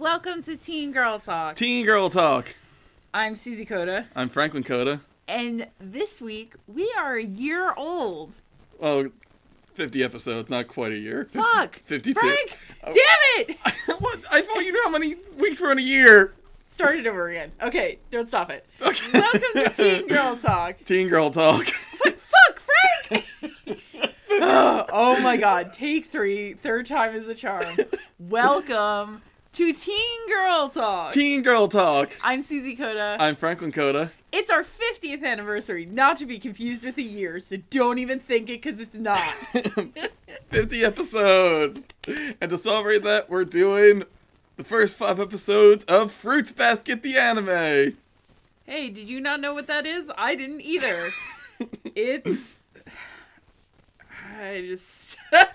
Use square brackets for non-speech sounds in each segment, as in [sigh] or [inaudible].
Welcome to Teen Girl Talk. Teen Girl Talk. I'm Susie Coda, I'm Franklin Coda. and this week we are a year old. Oh, 50 episodes, not quite a year. 50 Fuck! 52. Frank! Oh. Damn it! [laughs] what? I thought you knew how many weeks were in a year. Start it over again. Okay, don't stop it. Okay. Welcome to Teen [laughs] Girl Talk. Teen Girl Talk. Fuck, Frank! [laughs] oh my god, take three. Third time is a charm. Welcome to Teen Girl Talk. Teen Girl Talk. I'm Susie Coda. I'm Franklin Coda. It's our 50th anniversary, not to be confused with a year, so don't even think it because it's not. [laughs] 50 episodes. And to celebrate that, we're doing the first five episodes of Fruits Basket the anime. hey, did you not know what that is? I didn't either. [laughs] it's. I just. [laughs]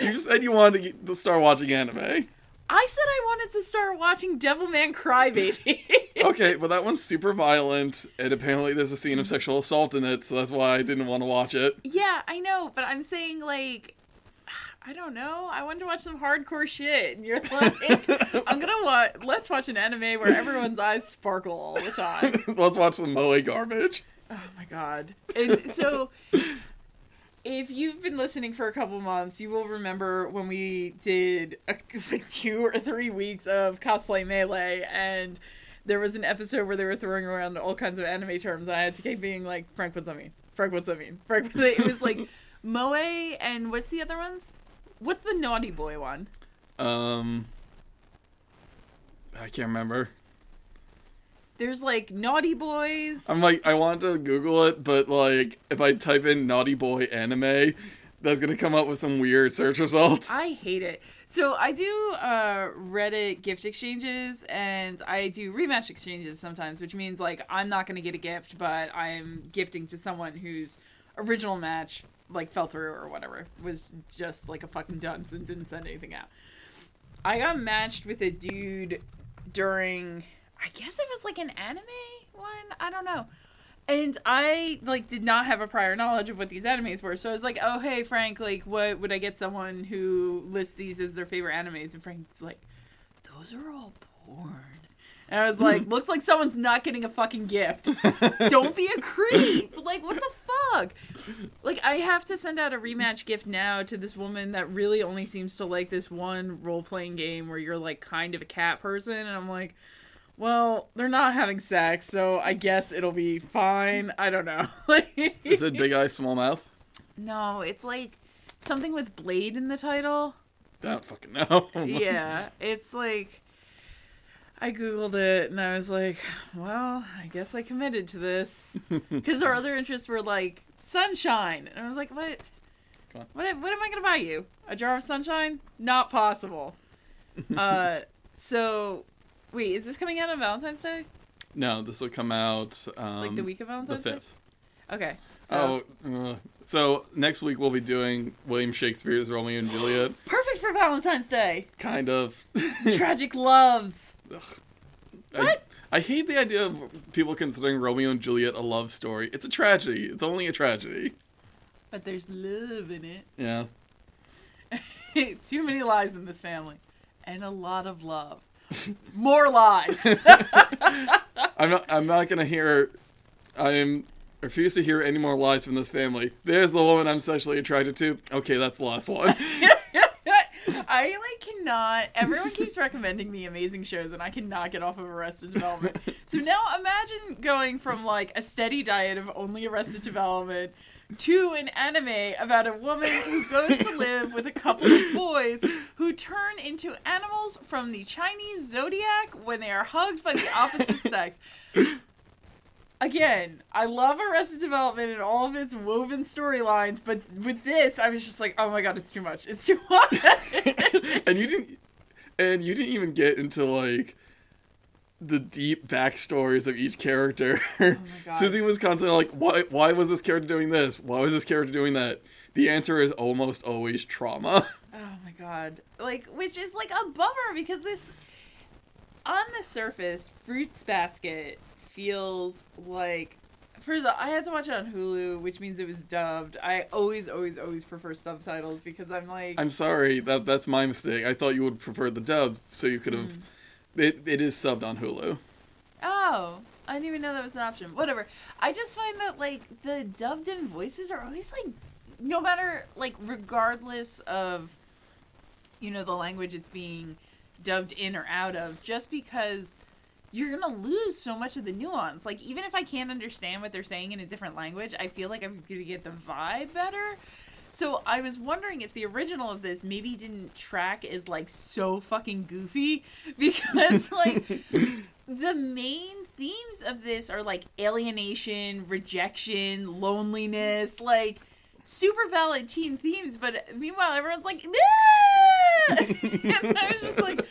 You said you wanted to, get, to start watching anime. I said I wanted to start watching Devilman Crybaby. [laughs] Okay, well that one's super violent, and apparently there's a scene of sexual assault in it, so that's why I didn't want to watch it. yeah, I know, but I'm saying, like. I don't know. I wanted to watch some hardcore shit, and you're like, [laughs] "I'm gonna watch. Let's watch an anime where everyone's eyes sparkle all the time." Let's watch some Moe garbage. Oh my god. And so if you've been listening for a couple months, you will remember when we did a, [laughs] like two or three weeks of cosplay melee and there was an episode where they were throwing around all kinds of anime terms and I had to keep being like, Frank, what's that mean? Frank, what's that mean? Frank, what's that? It was like [laughs] Moe and what's the other ones? What's the naughty boy one? Um, I can't remember. There's like naughty boys. I'm like, I want to Google it, but like, if I type in "naughty boy anime," that's gonna come up with some weird search results. I hate it. So I do uh, Reddit gift exchanges and I do rematch exchanges sometimes, which means like I'm not going to get a gift, but I'm gifting to someone whose original match like fell through or whatever was just like a fucking dunce and didn't send anything out. I got matched with a dude during I guess it was like an anime one. I don't know. And I like did not have a prior knowledge of what these animes were. So I was like, "Oh, hey Frank, like what would I get someone who lists these as their favorite animes?" And Frank's like, "Those are all porn." And I was [laughs] like, "Looks like someone's not getting a fucking gift. Don't be a creep. [laughs] Like what the fuck?" Like I have to send out a rematch gift now to this woman that really only seems to like this one role-playing game where you're like kind of a cat person and I'm like, well, they're not having sex, so I guess it'll be fine. I don't know. [laughs] Is it Big Eye Small Mouth? no, it's like something with blade in the title. I don't fucking know. [laughs] Yeah, it's like I googled it and I was like, well, I guess I committed to this [laughs] because our other interests were like sunshine, and I was like, what? What, what am I gonna buy you? A jar of sunshine? Not possible. uh, so wait, is this coming out on Valentine's Day? No, this will come out um, Like the week of the Valentine's Day? fifth. Okay. So Oh, uh, so next week we'll be doing William Shakespeare's Romeo and Juliet. [gasps] perfect for Valentine's Day. Kind of. [laughs] Tragic loves. I, I hate the idea of people considering Romeo and Juliet a love story. It's a tragedy. It's only a tragedy. But there's love in it. Yeah. [laughs] Too many lies in this family. And a lot of love. More lies. [laughs] I'm not. I'm not gonna hear. I'm refuse to hear any more lies from this family. There's the woman I'm sexually attracted to. Okay, that's the last one. [laughs] [laughs] I like cannot. Everyone keeps recommending me amazing shows, and I cannot get off of Arrested Development. [laughs] So now imagine going from like a steady diet of only Arrested Development to an anime about a woman who goes to live with a couple of [laughs] boys who turn into animals from the Chinese zodiac when they are hugged by the opposite sex. Again, I love Arrested Development and all of its woven storylines, but with this, I was just like, oh my god, it's too much. It's too [laughs] much. [laughs] and you didn't. And you didn't even get into like the deep backstories of each character. Oh [laughs] God. Susie was constantly like, "Why? Why was this character doing this? Why was this character doing that?" The answer is almost always trauma. Oh my god. Like, which is like a bummer because this, on the surface, Fruits Basket feels like. First of all, I had to watch it on Hulu, which means it was dubbed. I always, always, always prefer subtitles because I'm like. I'm sorry that that's my mistake. I thought you would prefer the dub, so you could have. Hmm. It, it is subbed on Hulu. Oh, I didn't even know that was an option. Whatever. I just find that like the dubbed in voices are always like, no matter like regardless of, you know, the language it's being dubbed in or out of, just because you're gonna lose so much of the nuance. Like even if I can't understand what they're saying in a different language, I feel like I'm gonna get the vibe better. So I was wondering if the original of this maybe didn't track as like so fucking goofy [laughs] because like [laughs] the main themes of this are like alienation, rejection, loneliness, like super valid teen themes, but meanwhile everyone's like "Ah!" [laughs] and I was just like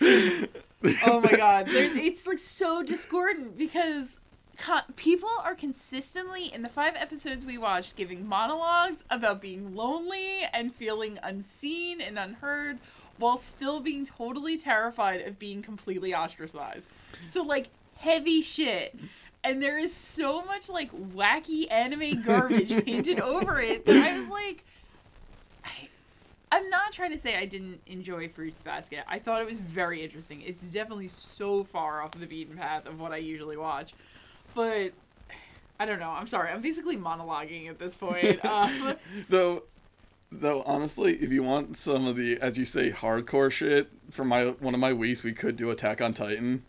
oh my [laughs] god. There's, it's like so discordant because co- people are consistently in the five episodes we watched giving monologues about being lonely and feeling unseen and unheard while still being totally terrified of being completely ostracized. So like heavy shit. And there is so much like wacky anime garbage [laughs] painted over it that i was like I'm not trying to say I didn't enjoy Fruits Basket. I thought it was very interesting. It's definitely so far off the beaten path of what I usually watch. But I don't know. I'm sorry. I'm basically monologuing at this point. [laughs] Um, Though, though honestly, if you want some of the, as you say, hardcore shit for my one of my weeks, we could do Attack on Titan.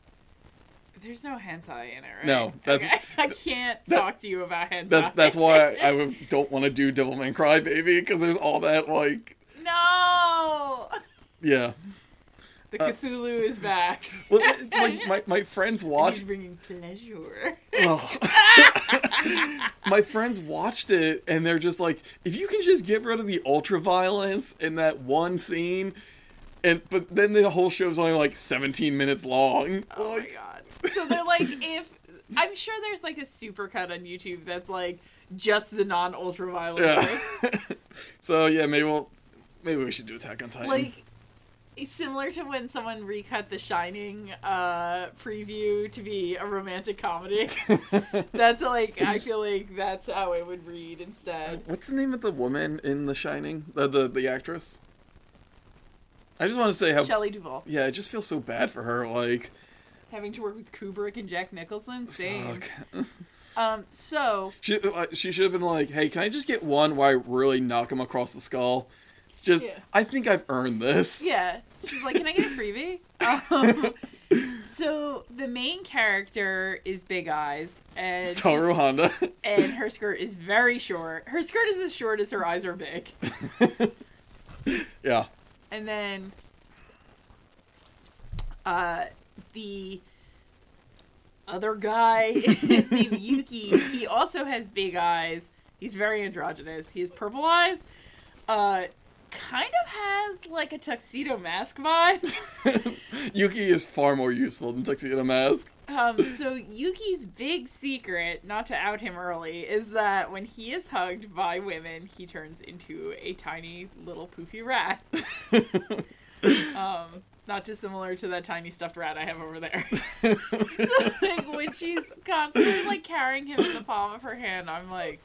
there's no hentai in it, right? No, that's- Okay. [laughs] I can't that- talk to you about hentai. That, that's why [laughs] I, I don't want to do Devilman Crybaby because there's all that like, no. yeah. The Uh, Cthulhu is back. Well, like my my friends watched. He's bringing pleasure. Ugh. [laughs] my friends watched it and they're just like, if you can just get rid of the ultra violence in that one scene, and but then the whole show's only like 17 minutes long. Oh my god. So they're like, if I'm sure there's like a supercut on YouTube that's like just the non ultra violent. Yeah. [laughs] so yeah, maybe we'll maybe we should do Attack on Titan. Like similar to when someone recut the Shining uh, preview to be a romantic comedy. [laughs] that's like I feel like that's how it would read instead. What's the name of the woman in The Shining? The the, the actress. I just want to say how. Shelley Duvall Yeah, it just feels so bad for her. Like, having to work with Kubrick and Jack Nicholson, same. fuck. [laughs] Um, so She uh, she should have been like, "Hey, can I just get one where I really knock him across the skull?" Just, Yeah. I think I've earned this. Yeah. She's like, can I get a [laughs] freebie? Um, so the main character is Big Eyes, and Toru Honda. and [laughs] her skirt is very short. Her skirt is as short as her eyes are big. [laughs] yeah. And then, uh, the other guy is named Yuki. He also has big eyes. He's very androgynous. He has purple eyes. uh, kind of has like a tuxedo mask vibe. [laughs] Yuki is far more useful than Tuxedo Mask. Um, so Yuki's big secret, not to out him early, is that when he is hugged by women, he turns into a tiny little poofy rat. [laughs] um, not dissimilar to that tiny stuffed rat I have over there. [laughs] like when she's constantly like carrying him in the palm of her hand, I'm like,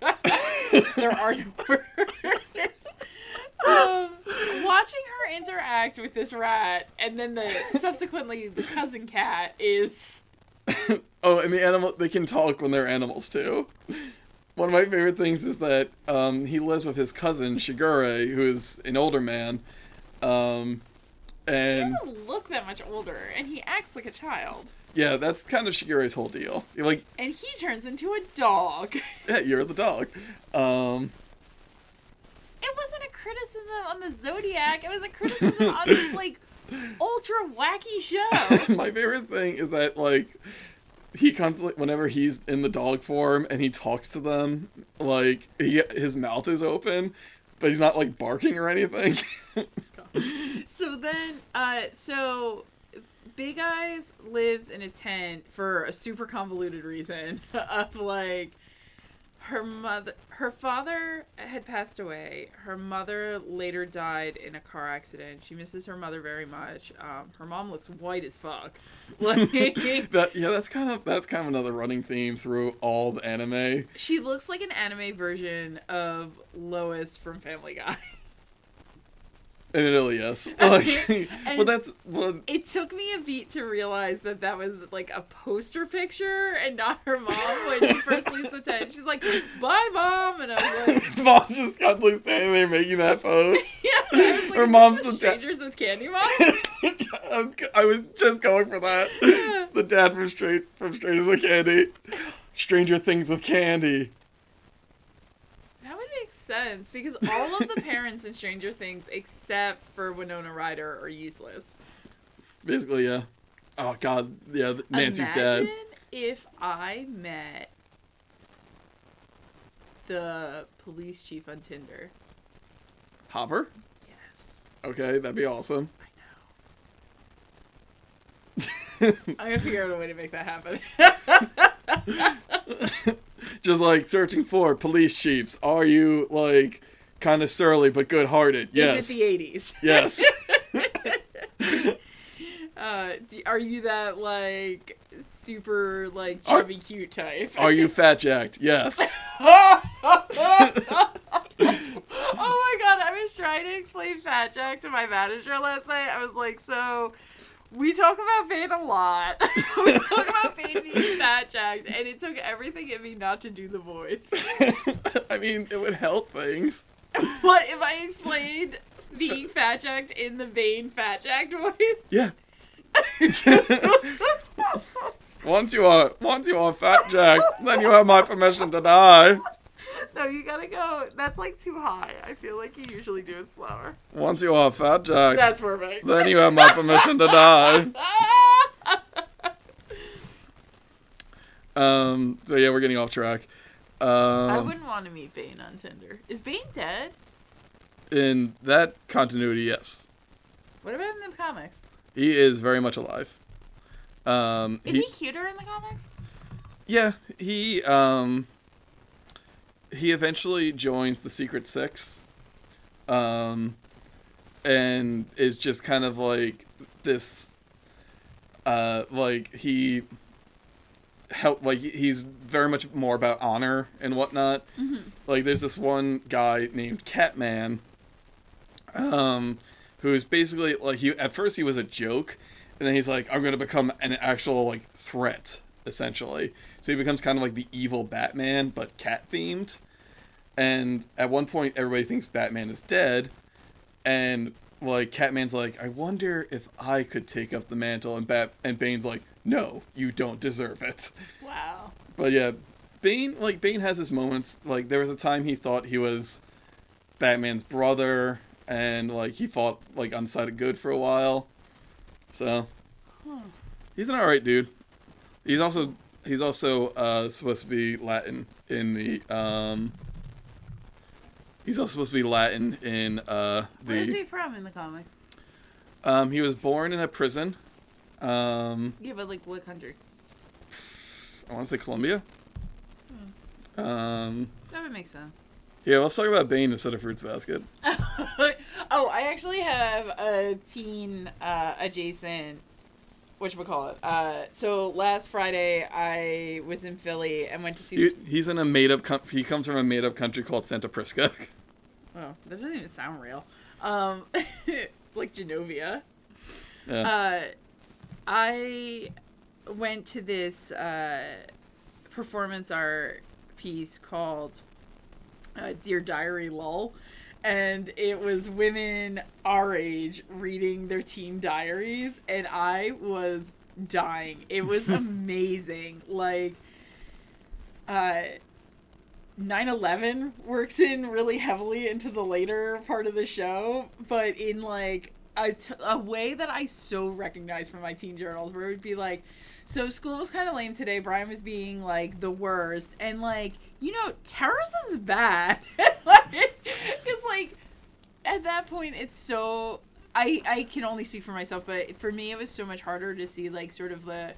there are no words. Um, watching her interact with this rat, and then the subsequently the cousin cat is [laughs] Oh, and the animal they can talk when they're animals too. One of my favorite things is that um, he lives with his cousin Shigure, who is an older man, um, and he doesn't look that much older, and he acts like a child. yeah, that's kind of Shigure's whole deal. You're like, And he turns into a dog. [laughs] yeah, you're the dog. Um, It wasn't a criticism on the Zodiac. It was a criticism on this [laughs] like ultra wacky show. [laughs] my favorite thing is that like he constantly whenever he's in the dog form and he talks to them like he, his mouth is open but he's not like barking or anything [laughs] So then, uh, so Big Eyes lives in a tent for a super convoluted reason of like her mother, her father had passed away. Her mother later died in a car accident. She misses her mother very much. Um, her mom looks white as fuck. [laughs] Like that yeah that's kind of that's kind of another running theme through all the anime she looks like an anime version of Lois from Family Guy. [laughs] and it really is like [laughs] well that's well it took me a beat to realize that that was like a poster picture and not her mom when she first [laughs] leaves the tent. She's like, "Bye, mom," and I was like, mom's just constantly standing there making that pose "Yeah." Like, Her mom's the the da- with candy, mom. I was, just going for that the dad from straight from strangers with candy stranger things with candy That would make sense because all of the [laughs] parents in Stranger Things, except for Winona Ryder, are useless. Basically, yeah. Oh God, yeah. Nancy's Imagine dad. if I met the police chief on Tinder. Hopper. Yes. Okay, that'd be awesome. I know. [laughs] I'm gonna figure out a way to make that happen. [laughs] Just like searching for police chiefs. Are you like kind of surly but good-hearted? Yes. Is it the 80s? yes. [laughs] [laughs] Uh, are you that like super like Are- chubby cute type? Are you [laughs] fat jacked? Yes. oh my god, I was trying to explain Fat Jack to my manager last night. I was like, so we talk about Bane a lot. [laughs] we talk about Bane being Fat Jack, and it took everything in me not to do the voice. [laughs] I mean, it would help things. [laughs] what if I explained being Fat Jacked in the Bane Fat Jacked voice? Yeah. once you are once you are fat jacked, then you have my permission to die. [laughs] No, you gotta go. That's like too high. I feel like you usually do it slower. Once you are fat Jack, That's perfect. then you have my permission to die. [laughs] Um. So yeah, we're getting off track. Um, I wouldn't want to meet Bane on Tinder. Is Bane dead? in that continuity, yes, What about in the comics? he is very much alive. Um, Is he, cuter in the comics? Yeah, he um he eventually joins the Secret Six. Um and is just kind of like this uh like he help like he's very much more about honor and whatnot. Like there's this one guy named Catman um who's basically like he at first he was a joke and then he's like i'm gonna become an actual like threat essentially so he becomes kind of like the evil batman but cat themed and at one point everybody thinks batman is dead and like catman's like i wonder if i could take up the mantle and bat and bane's like no you don't deserve it Wow. but yeah, Bane like Bane has his moments. Like there was a time he thought he was Batman's brother, and like he fought like on the side of good for a while. So he's an alright dude. He's also he's also uh, supposed to be Latin in the um. He's also supposed to be Latin in uh, Where is he from in the comics? Um, he was born in a prison. Um, Yeah, but like what country? I want to say Colombia. Um, That would make sense. yeah, let's talk about Bane instead of Fruits Basket. [laughs] oh, I actually have a teen uh, adjacent. What you call it? Uh, so last Friday I was in Philly and went to see He, this. he's in a made up. Com- he comes from a made up country called Santa Prisca. [laughs] Oh, that doesn't even sound real. Um, [laughs] like Genovia. Yeah. Uh, I went to this uh, performance art piece called uh, Dear Diary Lull. And it was women our age reading their teen diaries, and I was dying. It was [laughs] amazing. like, uh, 9-11 works in really heavily into the later part of the show but in like a, t- a way that i so recognize from my teen journals where it would be like so school was kind of lame today. Brian was being like the worst. And like you know terrorism's bad. [laughs] Because like at that point it's so i i can only speak for myself but for me it was so much harder to see like sort of the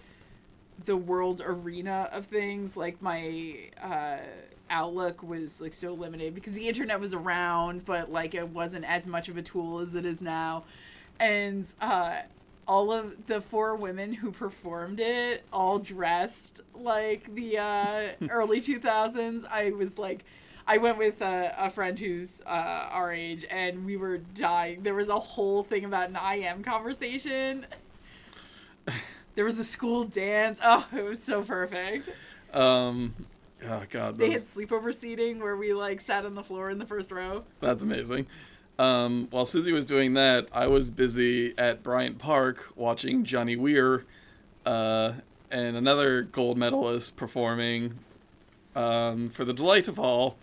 the world arena of things. Like my uh outlook was like so limited because the internet was around but like it wasn't as much of a tool as it is now. And uh all of the four women who performed it all dressed like the uh early [laughs] 2000s i was like I went with a, a friend who's uh, our age, and we were dying. There was a whole thing about an IM conversation. There was a school dance. Oh, it was so perfect. Um, oh god, They had sleepover seating where we like sat on the floor in the first row. that's amazing. Um, while Susie was doing that, I was busy at Bryant Park watching Johnny Weir, uh, and another gold medalist performing um, for the delight of all.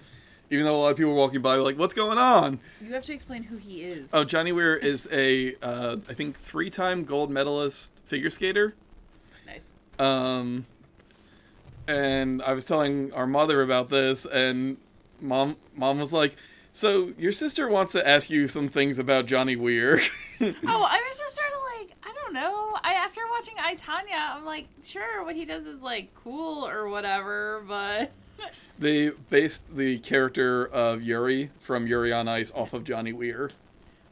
Even though a lot of people were walking by, were like, "What's going on?" You have to explain who he is. Oh, Johnny Weir is a, uh, I think, three-time gold medalist figure skater. nice. Um, and I was telling our mother about this, and mom, mom was like, "So your sister wants to ask you some things about Johnny Weir." [laughs] Oh, I was just sort of like, I don't know. I after watching I Tonya, I'm like, sure, what he does is like cool or whatever, but [laughs] they based the character of Yuri from Yuri on Ice off of Johnny Weir.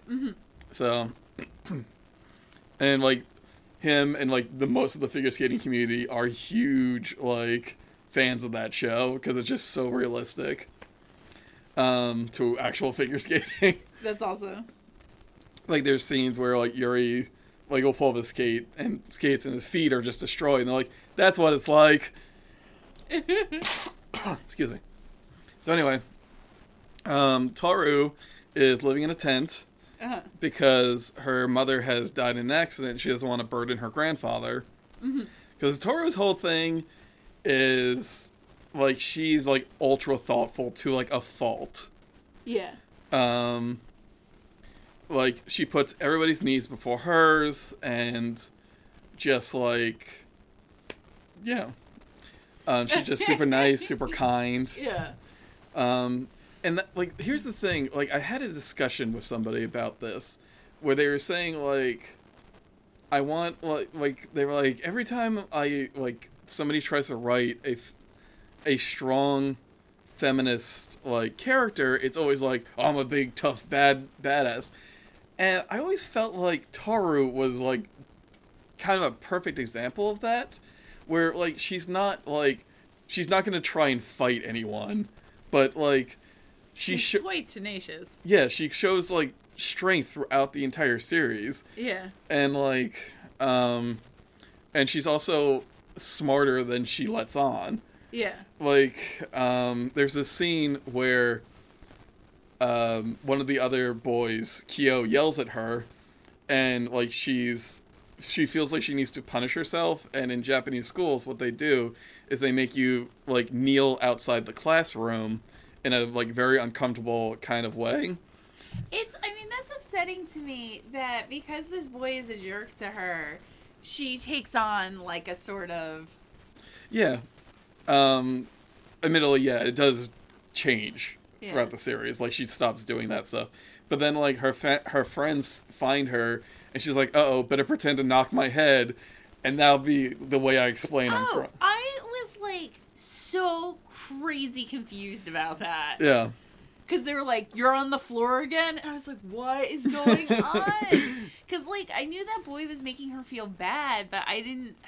Mm-hmm. So, [clears throat] and like him and like the most of the figure skating community are huge like fans of that show because it's just so realistic um to actual figure skating. [laughs] that's also like there's scenes where like Yuri like will pull up his skate and skates and his feet are just destroyed and they're like that's what it's like. [laughs] [coughs] Excuse me. So anyway um Toru is living in a tent uh, because her mother has died in an accident. She doesn't want to burden her grandfather. Because Toru's whole thing is like she's like ultra thoughtful to like a fault yeah. um like she puts everybody's needs before hers and just like yeah um she's just [laughs] super nice super kind Yeah. um and that, like here's the thing like i had a discussion with somebody about this where they were saying like i want like like they were like every time i like somebody tries to write a f- a strong feminist like character it's always like oh, i'm a big tough bad badass and i always felt like toru was like kind of a perfect example of that where like she's not like she's not going to try and fight anyone but like she She's sh- quite tenacious. yeah she shows like strength throughout the entire series Yeah. and like um and she's also smarter than she lets on Yeah. Like um there's this scene where um one of the other boys kyo yells at her and like she's she feels like she needs to punish herself and in japanese schools what they do is they make you like kneel outside the classroom in a like very uncomfortable kind of way. It's I mean that's upsetting to me that because this boy is a jerk to her, she takes on like a sort of yeah um admittedly yeah it does change Yeah. throughout the series. Like she stops doing that stuff, but then like her fa- her friends find her, and she's like, "Uh oh, better pretend to knock my head," and that'll be the way I explain I'm Oh. I was like so crazy confused about that. Yeah, Because they were like, "You're on the floor again," and I was like, "What is going [laughs] on?" Because, like, I knew that boy was making her feel bad, but I didn't. [sighs]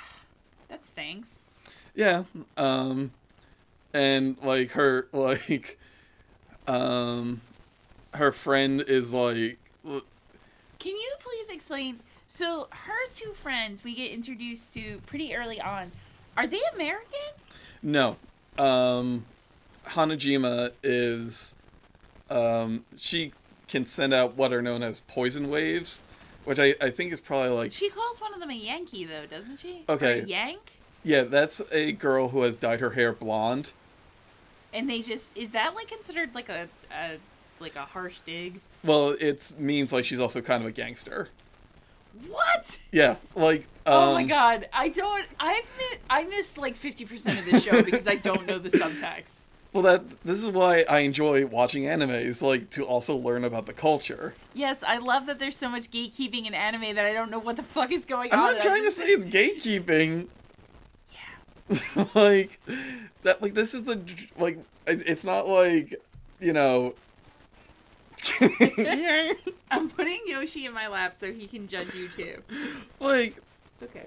That stinks. Yeah. Um, and like her [laughs] like, um, her friend is like, Can you please explain? So, her two friends we get introduced to pretty early on, are they American? No. Um Hanajima is um she can send out what are known as poison waves, which I, I think is probably like She calls one of them a Yankee, though, doesn't she? Okay. Or a Yank? Yeah, that's a girl who has dyed her hair blonde. And they just. Is that, like, considered, like, a. a like a harsh dig? Well, it means like she's also kind of a gangster. What? Yeah, like um, oh my god, I don't. I've mi- I missed like fifty percent of this show because I don't know the subtext. Well, that this is why I enjoy watching animes, like to also learn about the culture. Yes, I love that there's so much gatekeeping in anime that I don't know what the fuck is going on. I'm not trying to say it's gatekeeping. [laughs] Like that. Like this is the like. It's not like you know. [laughs] I'm putting Yoshi in my lap so he can judge you too. like It's okay.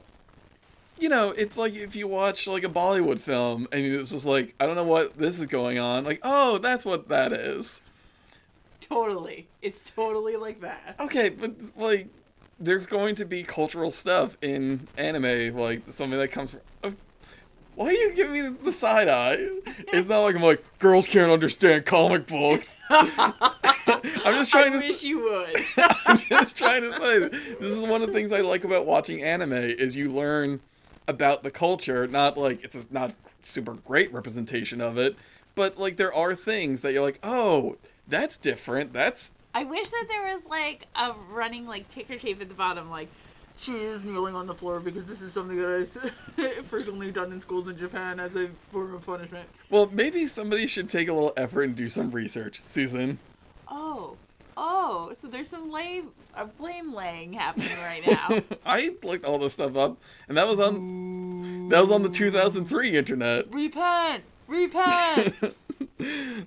you know, it's like if you watch like a Bollywood film and it's just like I don't know what this is going on. Like oh, that's what that is. Totally, it's totally like that. Okay, but like there's going to be cultural stuff in anime, like something that comes from. Why are you giving me the side eye? It's not like I'm like girls can't understand comic books. [laughs] I'm just I trying to. I wish s- you would. [laughs] I'm just trying to say this is one of the things I like about watching anime is you learn about the culture. Not like it's a not super great representation of it, but like there are things that you're like, oh, that's different. That's I wish that there was like a running like ticker tape at the bottom, like she is kneeling on the floor because this is something that is [laughs] frequently done in schools in Japan as a form of punishment. well, maybe somebody should take a little effort and do some research, Susan. oh, oh, so there's some lay, uh, blame laying happening right now. [laughs] I looked all this stuff up, and that was on that was on the 2003 internet. repent, repent. [laughs] Please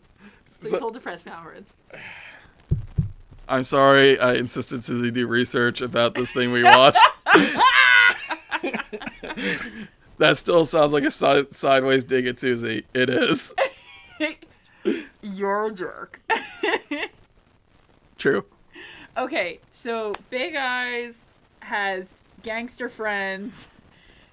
So- hold depressed words. [sighs] [sighs] [sighs] I'm sorry, I insisted Susie do research about this thing we watched. [laughs] that still sounds like a si- sideways dig at Susie. It is You're a jerk. true. Okay, so Big Eyes has gangster friends.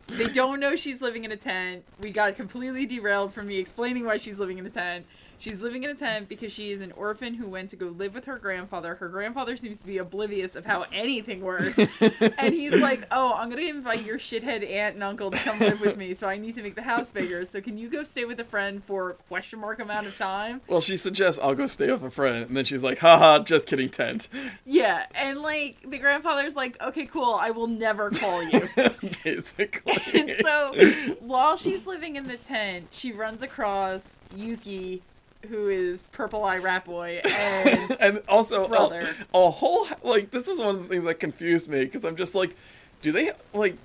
They don't know she's living in a tent. We got completely derailed from me explaining why she's living in a tent. She's living in a tent because she is an orphan who went to go live with her grandfather. Her grandfather seems to be oblivious of how anything works. [laughs] and he's like, Oh, I'm going to invite your shithead aunt and uncle to come live with me, so I need to make the house bigger. So can you go stay with a friend for question mark amount of time? Well, she suggests I'll go stay with a friend, and then she's like, haha, just kidding, tent. Yeah, and like the grandfather's like, Okay, cool, I will never call you. [laughs] Basically. And so while she's living in the tent, she runs across Yuki, who is Purple Eye Rat Boy, [laughs] and and also a, Brother. a whole like this was one of the things that confused me because I'm just like, do they like,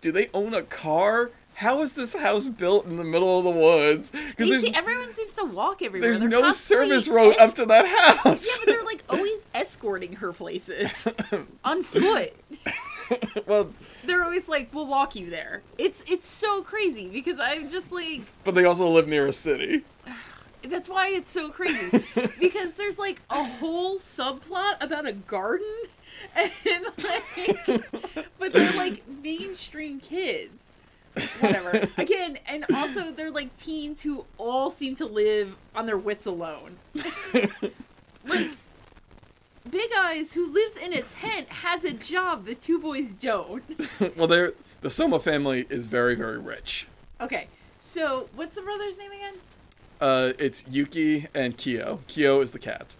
do they own a car? How is this house built in the middle of the woods? Because You there's see, everyone seems to walk everywhere. there's They're no service road es- up to that house. yeah, but they're like always escorting her places [laughs] on foot. well, They're always like, "We'll walk you there." It's it's so crazy because I'm just like, but they also live near a city. That's why it's so crazy [laughs] because there's like a whole subplot about a garden, [laughs] and like, [laughs] but they're like mainstream kids. Whatever. Again, and also they're like teens who all seem to live on their wits alone. like Big Eyes, who lives in a tent, has a job. The two boys don't. well, they're the Soma family is very very rich. Okay, so what's the brother's name again? Uh, it's Yuki and Kyo. Kyo is the cat.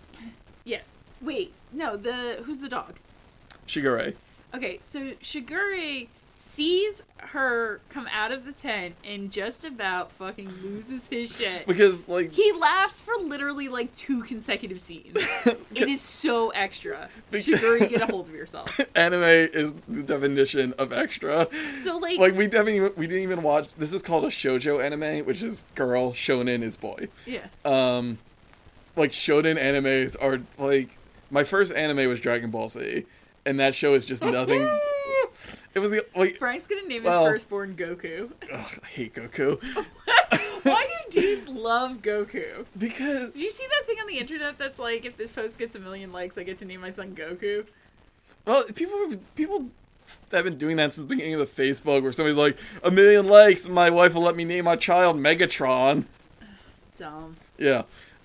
Yeah. Wait, no, the who's the dog? Shigure. Okay, so Shigure sees her come out of the tent and just about fucking loses his shit. because like He laughs for literally like two consecutive scenes. [laughs] it is so extra. Shigure, get a hold of [laughs] yourself. anime is the definition of extra. So like, Like we haven't even we didn't even watch. This is called a shojo anime, which is girl. Shonen is boy. yeah. Um, like shonen animes are like my first anime was Dragon Ball Z, and that show is just [laughs] nothing. It was the like. Frank's gonna name Well- his firstborn Goku. Ugh, I hate Goku [laughs] Why do dudes love Goku? because Did you see that thing on the internet that's like, if this post gets a million likes, I get to name my son Goku? well, people people have been doing that since the beginning of the Facebook, where somebody's like a million likes, my wife will let me name my child Megatron. Dumb. Yeah.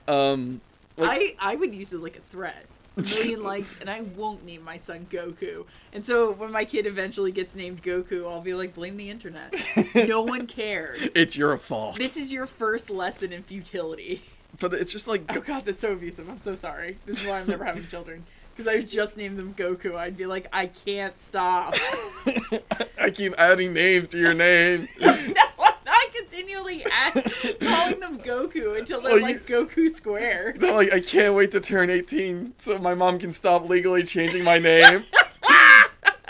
Um. Like, I I would use it like a threat. A million [laughs] likes, and I won't name my son Goku. And so when my kid eventually gets named Goku, I'll be like, blame the internet. no [laughs] one cared. it's your fault. This is your first lesson in futility. but it's just like Oh god, that's so abusive. I'm so sorry. This is why I'm never having children. Because I just name them Goku. I'd be like, I can't stop. [laughs] I keep adding names to your name. no, I continually add, [laughs] calling them Goku until they're you- like Goku Square. They're like, I can't wait to turn 18 so my mom can stop legally changing my name. [laughs]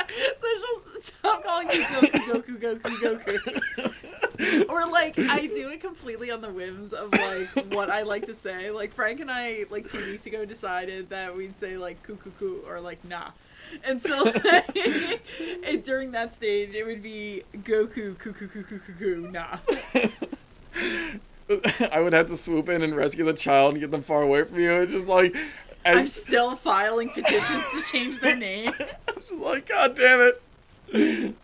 So she'll stop calling me Goku, Goku, Goku, Goku. [laughs] or like I do it completely on the whims of like what I like to say. Like Frank and I like two weeks ago decided that we'd say like coo or like nah. And so [laughs] and during that stage it would be Goku coo coo coo coo coo coo nah. [laughs] I would have to swoop in and rescue the child and get them far away from you. It's just like, I'm I'm still filing petitions to change their name. [laughs] I'm just like, God damn it.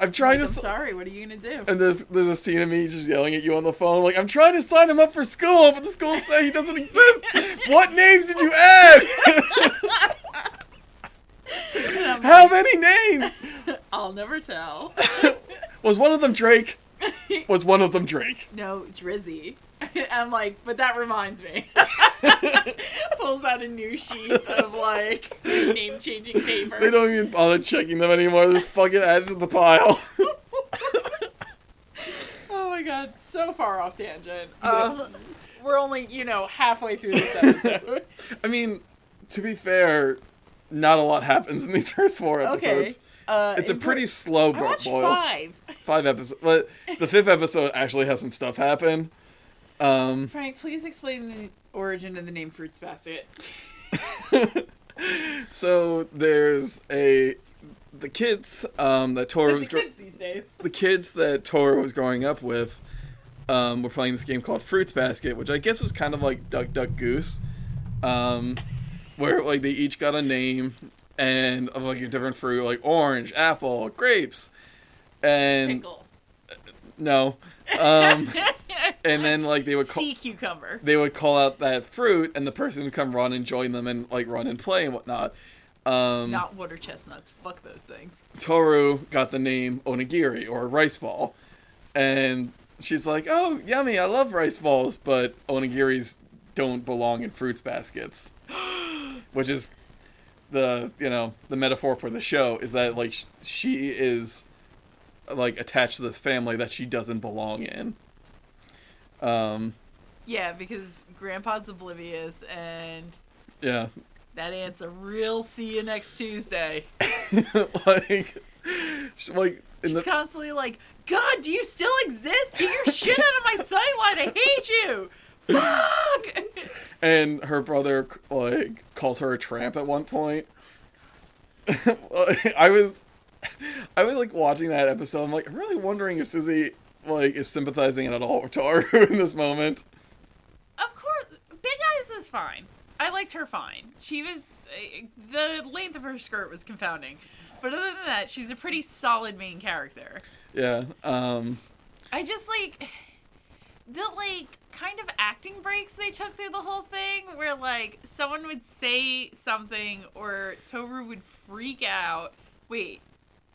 I'm trying to. I'm sorry, what are you gonna do? And there's there's a scene of me just yelling at you on the phone, like I'm trying to sign him up for school, but the school say he doesn't exist. what names did you add? And I'm How like, many names? [laughs] I'll never tell. [laughs] Was one of them Drake? Was one of them Drake? No, Drizzy. [laughs] I'm like, but that reminds me. Pulls out a new sheet of like name changing paper. They don't even bother checking them anymore. They're just fucking added to the pile. Oh my god, so far off tangent. Um, we're only, you know, halfway through this episode. I mean, to be fair, not a lot happens in these [laughs] first four okay. episodes. Uh, It's a pretty slow bo- boil. five. Five episodes, but the fifth episode actually has some stuff happen. Um, [laughs] Frank, please explain the origin of the name Fruits Basket. [laughs] so there's a the kids um, that Toru was gro- kids the kids that Toru was growing up with um, were playing this game called Fruits Basket, which I guess was kind of like Duck Duck Goose, um, where like they each got a name and of like a different fruit, like orange, apple, grapes, and Pickle. no, um, [laughs] and then like they would call Sea cucumber. they would call out that fruit, and the person would come run and join them and like run and play and whatnot. Um, Not water chestnuts. Fuck those things. Toru got the name onigiri or rice ball, and she's like, "Oh, yummy! I love rice balls, but onigiris don't belong in fruits baskets," [gasps] [gasps] which is the you know the metaphor for the show is that like she is like attached to this family that she doesn't belong in. Um, Yeah, because Grandpa's oblivious and yeah, that aunt's a real see you next Tuesday. [laughs] like, she's like She's the constantly like, God, do you still exist? Get your shit out of my sight line. I hate you. [laughs] Fuck. [laughs] and her brother like calls her a tramp at one point. [laughs] I was, I was like watching that episode. I'm like, I'm really wondering if Susie like is sympathizing at all with Toru [laughs] in this moment. Of course, Big Eyes is fine. I liked her fine. She was uh, the length of her skirt was confounding, but other than that, she's a pretty solid main character. Yeah. Um. I just like [sighs] the like kind of acting breaks they took through the whole thing where like someone would say something or Toru would freak out. Wait,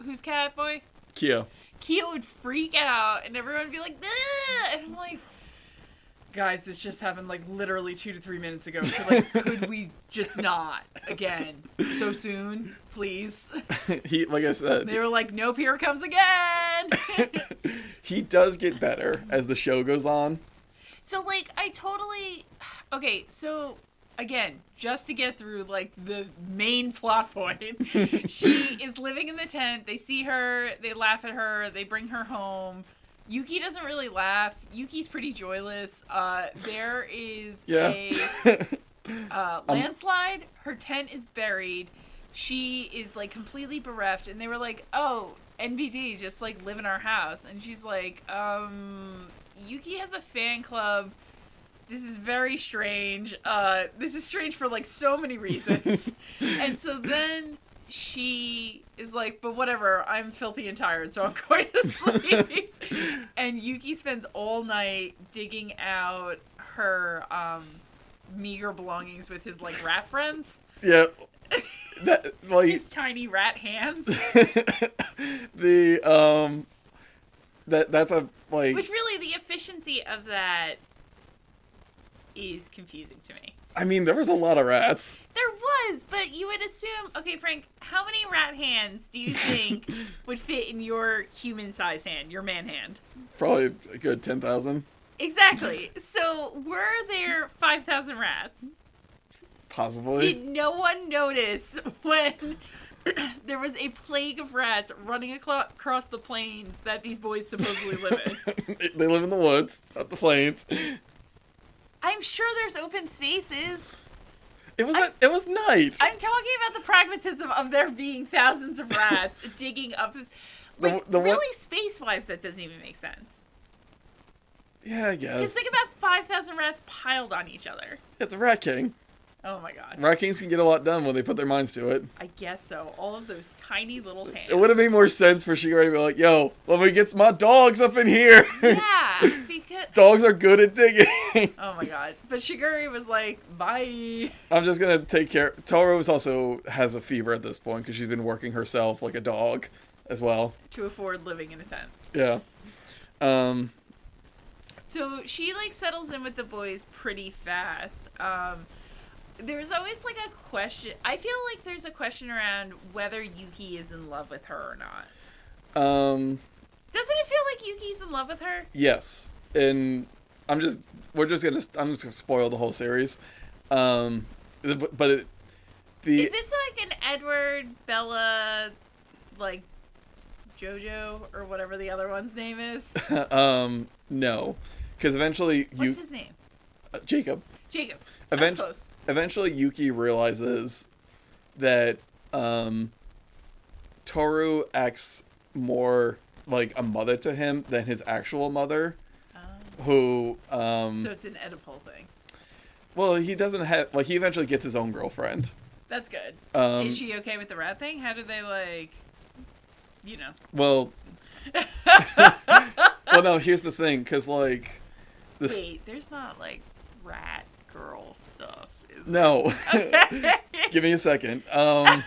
who's Catboy? Kyo. Kyo would freak out and everyone would be like, "Ugh!" and I'm like, guys, this just happened like literally two to three minutes ago. So, like, could we just not again so soon, please? [laughs] he like I said, They were like, nope, here comes again. [laughs] he does get better as the show goes on. So like I totally okay, so again, just to get through like the main plot point, [laughs] she is living in the tent. They see her, they laugh at her, they bring her home. Yuki doesn't really laugh. Yuki's pretty joyless. Uh, there is Yeah. a [laughs] uh, landslide. Her tent is buried. She is like completely bereft, and they were like, "Oh, NBD, just like live in our house." And she's like, "Um, Yuki has a fan club. This is very strange. Uh, this is strange for like so many reasons." [laughs] and so then she is like, "But whatever. I'm filthy and tired, so I'm [laughs] going to sleep." [laughs] and Yuki spends all night digging out her um meager belongings with his like rat friends, Yeah. That like his tiny rat hands. the um that that's a like which really the efficiency of that is confusing to me. I mean there was a lot of rats. there was, but you would assume Okay, Frank, how many rat hands do you think [laughs] would fit in your human-sized hand, your man hand? Probably a good 10,000 Exactly. So were there five thousand rats? possibly. Did no one notice when [clears throat] there was a plague of rats running across the plains that these boys supposedly live in? [laughs] they live in the woods, not the plains. I'm sure there's open spaces. It was a, it was night. I'm talking about the pragmatism of there being thousands of rats [laughs] digging up this. Like, the one- really, space wise, that doesn't even make sense. yeah, I guess. Because guess. think about 5,000 rats piled on each other. It's a rat king. Oh my god. Rat kings can get a lot done when they put their minds to it. I guess so. All of those tiny little hands. It would have made more sense for Shigaraki to be like, "Yo, let me get my dogs up in here." Yeah, [laughs] because dogs are good at digging. [laughs] Oh my god. But Shigure was like, bye. I'm just gonna take care. Toru's also has a fever at this point because she's been working herself like a dog, as well. To afford living in a tent. Yeah. Um. So she like settles in with the boys pretty fast. Um, there's always like a question. I feel like there's a question around whether Yuki is in love with her or not. Um. Doesn't it feel like Yuki's in love with her? Yes. And I'm just. We're just gonna. I'm just gonna spoil the whole series. Um. But it, the Is this like an Edward, Bella, like Jojo or whatever the other one's name is? [laughs] um no, because eventually What's you his name? uh, Jacob Jacob. That's Event- close. Eventually Yuki realizes that um Toru acts more like a mother to him than his actual mother who um So it's an Oedipal thing. well he doesn't have like he eventually gets his own girlfriend That's good. um Is she okay with the rat thing? How do they like, you know? well [laughs] well no here's the thing because like this Wait, there's not like rat girl stuff. No. There? [laughs] give me a second. Um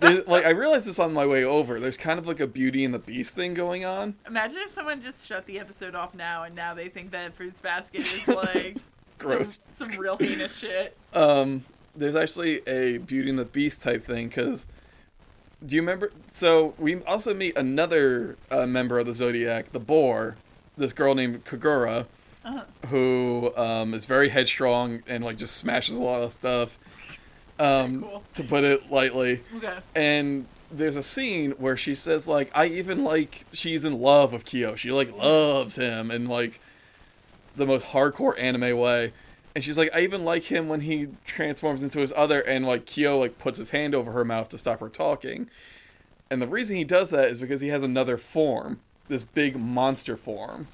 like i realized this on my way over. There's kind of like a beauty and the beast thing going on. Imagine if someone just shut the episode off now, and now they think that Fruits Basket is [laughs] like gross. some, some real heinous shit. um there's actually a beauty and the beast type thing because do you remember so we also meet another uh, member of the zodiac the boar this girl named kagura who um, is very headstrong and like just smashes a lot of stuff um, Cool. to put it lightly. Okay. and there's a scene where she says like i even like she's in love with kyo. She like loves him in like the most hardcore anime way. And she's like i even like him when he transforms into his other and like kyo like puts his hand over her mouth to stop her talking. And the reason he does that is because he has another form this big monster form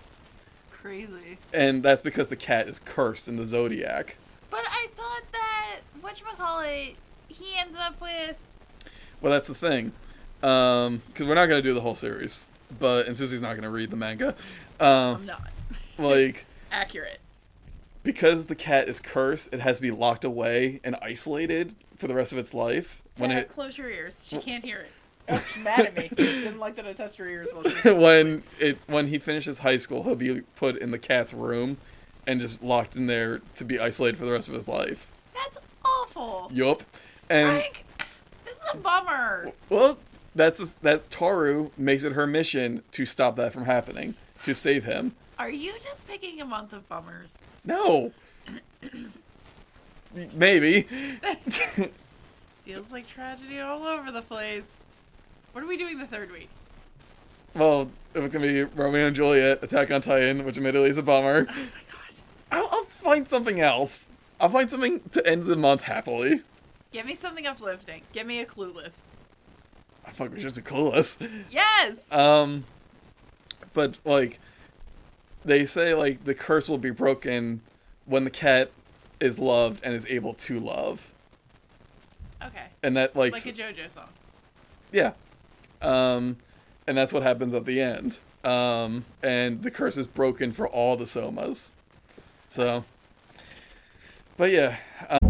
Crazy. and that's because the cat is cursed in the zodiac but I thought that whatchamacallit, he ends up with well that's the thing um because we're not going to do the whole series but and susie's not going to read the manga um I'm not [laughs] like accurate. because the cat is cursed, it has to be locked away and isolated for the rest of its life. When Sarah, it close your ears. She can't hear it. Oh, she's mad at me. Didn't like that I touched her ears. [laughs] When it when he finishes high school, he'll be put in the cat's room, and just locked in there to be isolated for the rest of his life. That's awful. Yup. And Frank, this is a bummer. well, that's that Toru makes it her mission to stop that from happening, to save him. Are you just picking a month of bummers? No. Maybe. [laughs] Feels like tragedy all over the place. What are we doing the third week? Well, it was gonna be Romeo and Juliet, Attack on Titan, which admittedly is a bummer. Oh my god. I'll, I'll find something else. I'll find something to end the month happily. Give me something uplifting. Give me a clueless. I fuck was just a clueless. Yes! Um, but like, they say like the curse will be broken when the cat is loved and is able to love, okay. and that like, Like a JoJo song. yeah, um, and that's what happens at the end. Um, and the curse is broken for all the Sohmas. So, but yeah,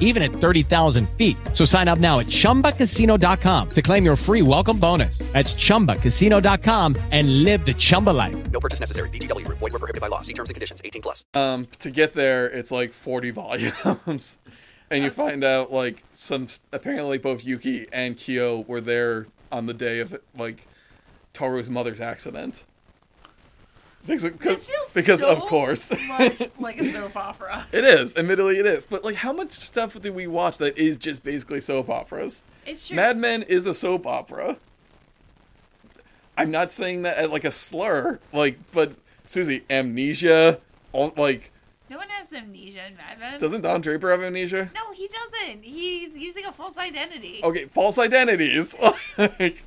even at 30,000 feet. So sign up now at ChumbaCasino.com to claim your free welcome bonus. That's ChumbaCasino.com and live the Chumba life. No purchase necessary. VGW Group. Void were prohibited by law. See terms and conditions. 18 plus. um, to get there, it's like 40 [laughs] volumes. and you find out, like, some. Apparently, both Yuki and Kyo were there on the day of, like, Toru's mother's accident. Because, because, so of course. much [laughs] like a soap opera. it is. Admittedly, it is. But, like, how much stuff do we watch that is just basically soap operas? It's true. Mad Men is a soap opera. I'm not saying that at, like, a slur. Like, but, Susie, amnesia, all, like, No one has amnesia in Mad Men. doesn't Don Draper have amnesia? no, he doesn't. He's using a false identity. Okay, false identities. [laughs] like,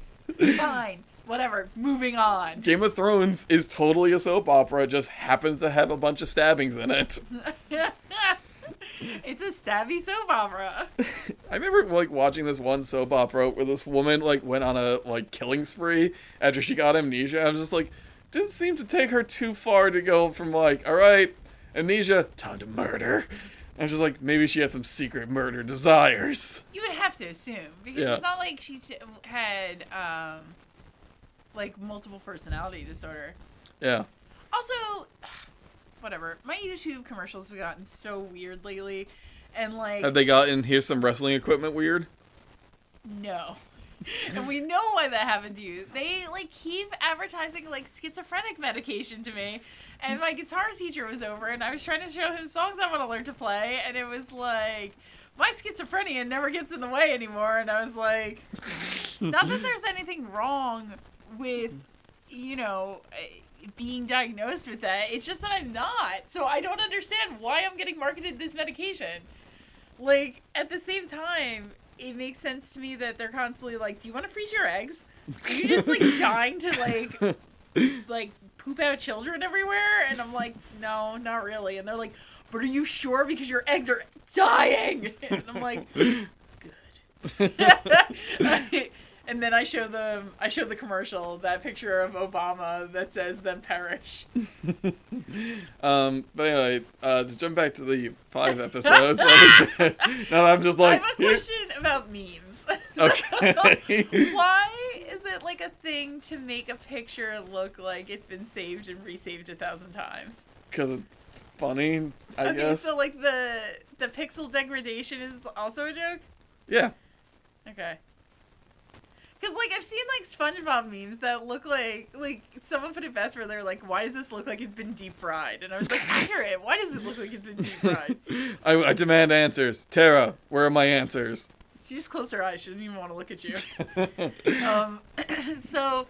Fine. Whatever. Moving on. Game of Thrones is totally a soap opera, it just happens to have a bunch of stabbings in it. [laughs] It's a stabby soap opera. [laughs] I remember like watching this one soap opera where this woman like went on a like killing spree after she got amnesia. I was just like, didn't seem to take her too far to go from like, all right, amnesia, time to murder. I was just like, maybe she had some secret murder desires. You would have to assume because Yeah. it's not like she had um, like multiple personality disorder. Yeah. Also, [sighs] whatever. My YouTube commercials have gotten so weird lately, and like Have they gotten here's some wrestling equipment weird? no. [laughs] and we know why that happened to you. They like keep advertising like schizophrenic medication to me. And my guitar teacher was over and I was trying to show him songs I want to learn to play and it was like my schizophrenia never gets in the way anymore and I was like [laughs] not that there's anything wrong with you know eh, being diagnosed with that. It's just that I'm not. So I don't understand why I'm getting marketed this medication like at the same time it makes sense to me that they're constantly like do you want to freeze your eggs are you just like dying to like [laughs] like poop out children everywhere? And I'm like, no, not really. And they're like, but are you sure? Because your eggs are dying. [laughs] And I'm like, [laughs] good. And then I show them, I show the commercial, that picture of Obama that says "them perish." [laughs] Um, but anyway, uh, to jump back to the five episodes. [laughs] now I'm just like I have a here- question about memes. [laughs] okay. Why is it like a thing to make a picture look like it's been saved and resaved a thousand times? Because it's funny, I okay, guess. so like the the pixel degradation is also a joke. yeah. Okay. Because like I've seen like SpongeBob memes that look like like someone put it best where they're like, "Why does this look like it's been deep fried?" And I was like, "Accurate. Why does it look like it's been deep fried?" [laughs] I, I demand answers. Tara, where are my answers? She just closed her eyes. She didn't even want to look at you. [laughs] um, [clears throat] so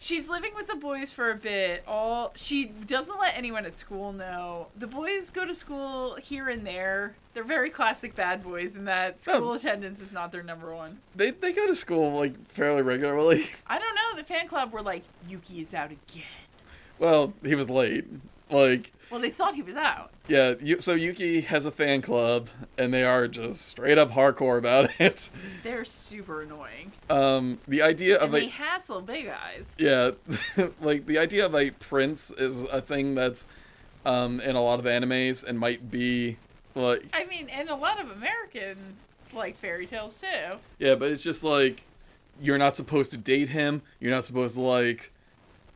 she's living with the boys for a bit. All she doesn't let anyone at school know. The boys go to school here and there. They're very classic bad boys in that oh. school Oh. attendance is not their number one. They they go to school like fairly regularly. I don't know. The fan club were like, Yuki is out again. Well, he was late. Like, Well, they thought he was out. yeah. You, so Yuki has a fan club, and they are just straight up hardcore about [laughs] it. They're super annoying. Um, the idea of And they a hassle big eyes. yeah, [laughs] like the idea of a prince is a thing that's um in a lot of animes and might be like I mean, and a lot of American like fairy tales too. Yeah, but it's just like you're not supposed to date him. You're not supposed to like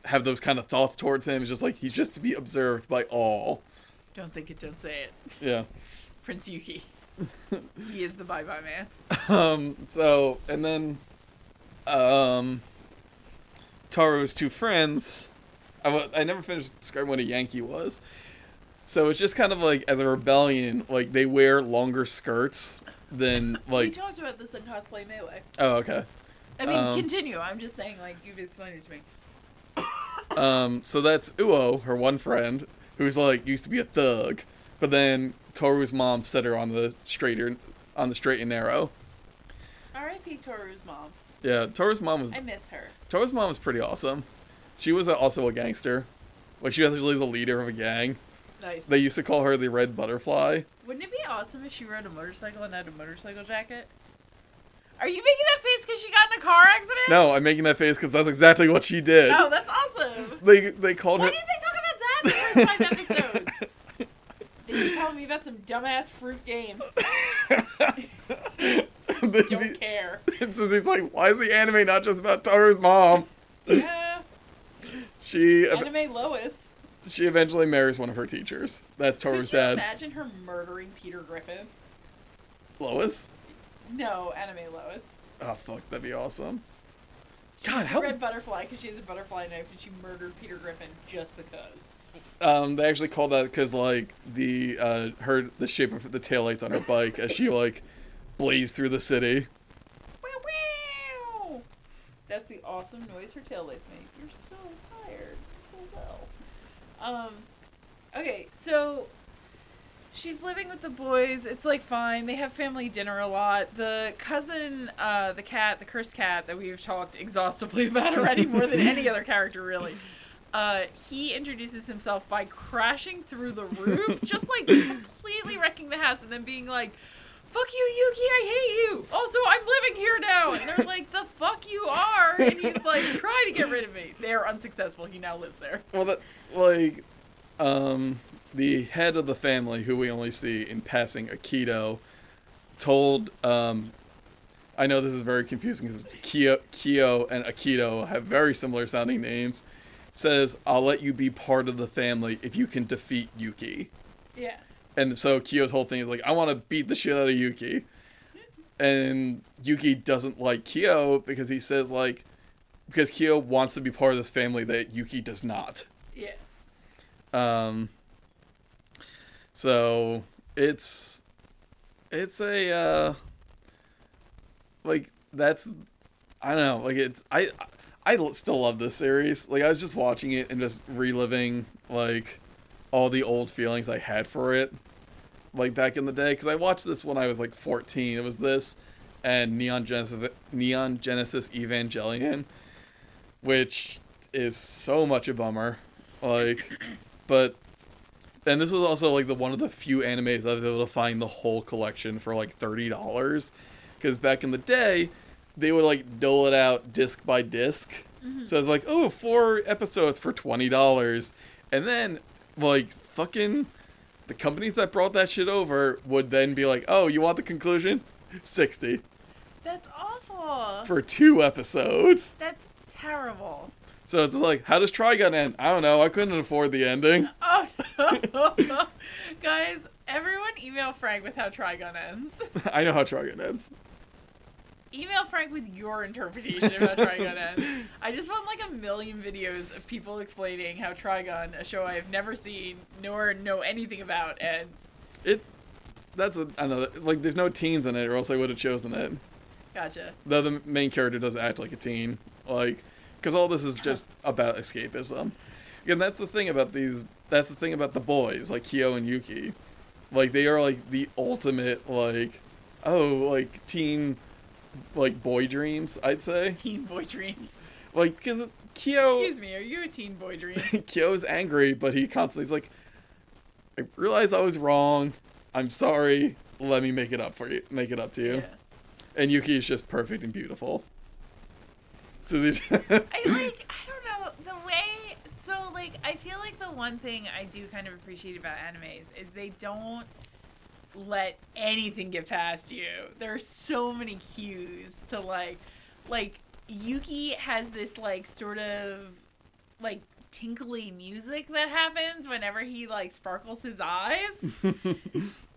have those kind of thoughts towards him. It's just like he's just to be observed by all. Don't think it, don't say it. Yeah. Prince Yuki. he is the bye bye man. Um. So and then, um, Toru's two friends. I I never finished describing what a Yankee was. So it's just kind of like as a rebellion, like they wear longer skirts than [laughs] like. we talked about this in cosplay melee. Oh, okay. I mean, Um, continue. I'm just saying, like you've explained it to me. Um, so that's Uo, her one friend, who's like used to be a thug, but then Toru's mom set her on the straighter, on the straight and narrow. R.I.P. Toru's mom. Yeah, Toru's mom was I miss her. Toru's mom was pretty awesome. She was a, also a gangster, like she was actually the leader of a gang. Nice. They used to call her the Red Butterfly. Wouldn't it be awesome if she rode a motorcycle and had a motorcycle jacket? Are you making that face because she got in a car accident? No, I'm making that face because that's exactly what she did. Oh, that's awesome. They they called Why her. Why didn't they talk about that in the first five episodes? [laughs] Telling me about some dumbass fruit game. [laughs] Don't care. [laughs] so he's like, why is the anime not just about Toru's mom? Yeah. She Anime Lois. she eventually marries one of her teachers. That's Toru's Could you dad. imagine her murdering Peter Griffin? Lois. No, Anime Lois. Oh fuck, that'd be awesome. God, how red butterfly because she has a butterfly knife and she murdered Peter Griffin just because. um they actually call that because like the uh her the shape of the taillights on her bike as she like blazed through the city. Wow, wow. That's the awesome noise her taillights make. You're so tired. So well. Um. Okay, so she's living with the boys. It's like fine. They have family dinner a lot. The cousin, uh, the cat, the cursed cat that we've talked exhaustively [laughs] about already, more than any other character, really. Uh, he introduces himself by crashing through the roof, [laughs] just like completely wrecking the house, and then being like, "Fuck you, Yuki! I hate you." Also, I'm living here now, and they're like, "The fuck you are!" And he's like, "Try to get rid of me." They are unsuccessful. He now lives there. Well that like um the head of the family who we only see in passing Akito told um I know this is very confusing because Kyo, Kyo and Akito have very similar sounding names. Says, "I'll let you be part of the family if you can defeat Yuki." Yeah. And so Kyo's whole thing is like, I want to beat the shit out of Yuki. And Yuki doesn't like Kyo because he says like, because Kyo wants to be part of this family that Yuki does not. Yeah. Um. So it's it's a uh like that's I don't know like it's I I still love this series. Like I was just watching it and just reliving like all the old feelings I had for it like back in the day because I watched this when I was like 14. It was this and Neon Genesis Neon Genesis Evangelion which is so much a bummer. Like, but and this was also like the one of the few animes I was able to find the whole collection for like thirty dollars. Because back in the day, they would like dole it out disc by disc. Mm-hmm. So I was like, oh, four episodes for twenty dollars, and then like fucking the companies that brought that shit over would then be like, oh, you want the conclusion? Sixty That's awful. for two episodes. That's terrible. So it's like, how does Trigun end? I don't know. I couldn't afford the ending. [laughs] Oh no, [laughs] guys! Everyone, email Frank with how Trigun ends. [laughs] I know how Trigun ends. email Frank with your interpretation of how Trigun ends. I just want like a million videos of people explaining how Trigun, a show I have never seen nor know anything about, ends. It. That's a, another. Like, there's no teens in it, or else I would have chosen it. Gotcha. Though the main character does act like a teen. Like, because all this is just about escapism. And that's the thing about these. That's the thing about the boys, like Kyo and Yuki. Like, they are like the ultimate, like, oh, like teen, like boy dreams. I'd say. [laughs] Teen boy dreams. Like, because Kyo. Excuse me, are you a teen boy dream? [laughs] Kyo's angry, but he constantly is like, I realize I was wrong. I'm sorry. Let me make it up for you. Make it up to you. Yeah. And Yuki is just perfect and beautiful. So they- I like I don't know the way so like I feel like the one thing I do kind of appreciate about animes is they don't let anything get past you. There are so many cues to like like Yuki has this like sort of like tinkly music that happens whenever he like sparkles his eyes. [laughs]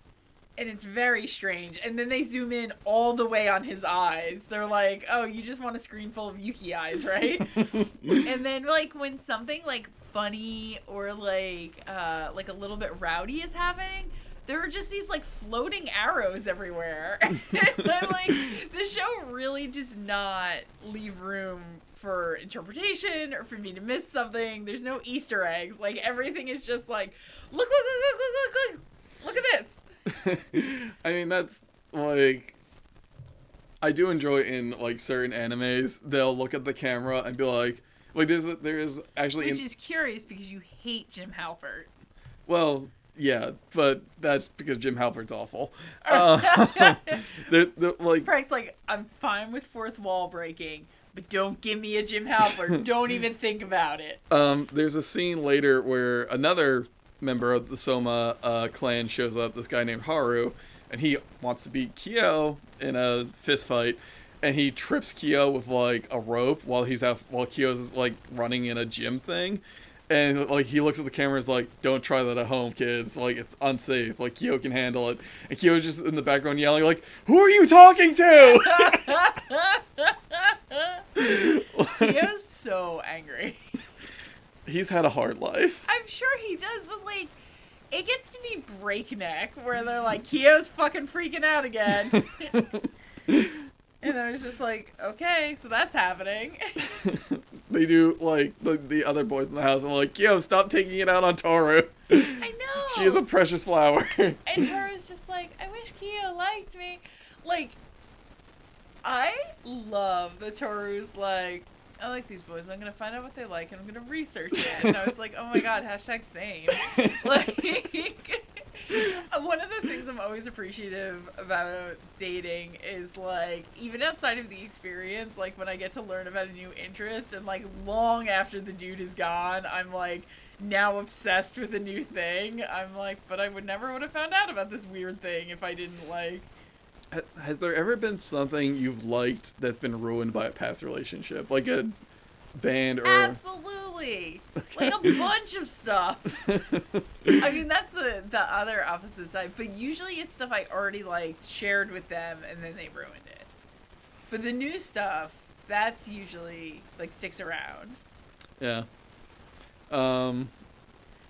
and it's very strange. And then they zoom in all the way on his eyes. They're like, "Oh, you just want a screen full of Yuki eyes, right?" [laughs] and then like when something like funny or like uh like a little bit rowdy is happening, there are just these like floating arrows everywhere. [laughs] and I'm like, the show really does not leave room for interpretation or for me to miss something. There's no Easter eggs. Like everything is just like, look, look, look, look, look, look, look, look at this. [laughs] I mean, that's like. I do enjoy in like certain animes, they'll look at the camera and be like, like there's a, there is actually Which in, is curious because you hate Jim Halpert. well, yeah, but that's because Jim Halpert's awful. [laughs] Uh, [laughs] the, the, like Frank's like, I'm fine with fourth wall breaking, but don't give me a Jim Halpert. don't even think about it. Um, there's a scene later where another member of the Sohma uh, clan shows up. This guy named Haru, and he wants to beat Kyo in a fist fight, and he trips Kyo with like a rope while he's out while Kyo's like running in a gym thing. And like he looks at the camera and is like, "Don't try that at home, kids. Like it's unsafe. Like Kyo can handle it." And Kyo's just in the background yelling, "Like, who are you talking to?" [laughs] [laughs] Theo's so angry. He's had a hard life. I'm sure he does, but like, it gets to be breakneck where they're like, Kyo's fucking freaking out again. [laughs] and I was just like, okay, so that's happening. [laughs] They do like the, the other boys in the house are like, "Yo, stop taking it out on Toru. I know. She is a precious flower." And was just like, I wish Kyo liked me. Like, I love the Toru's like, I like these boys. I'm gonna find out what they like, and I'm gonna research it. And I was like, oh my god, hashtag same. [laughs] like, [laughs] one of the things I'm always appreciative about dating is like, even outside of the experience, like when I get to learn about a new interest, and like long after the dude is gone, I'm like now obsessed with a new thing. I'm like, but I would never would have found out about this weird thing if I didn't like. Ha- Has there ever been something you've liked that's been ruined by a past relationship, like a band or? Absolutely, like a bunch of stuff. [laughs] I mean, that's the the other opposite side. But usually, it's stuff I already liked, shared with them, and then they ruined it. But the new stuff, that's usually like sticks around. Yeah. Um,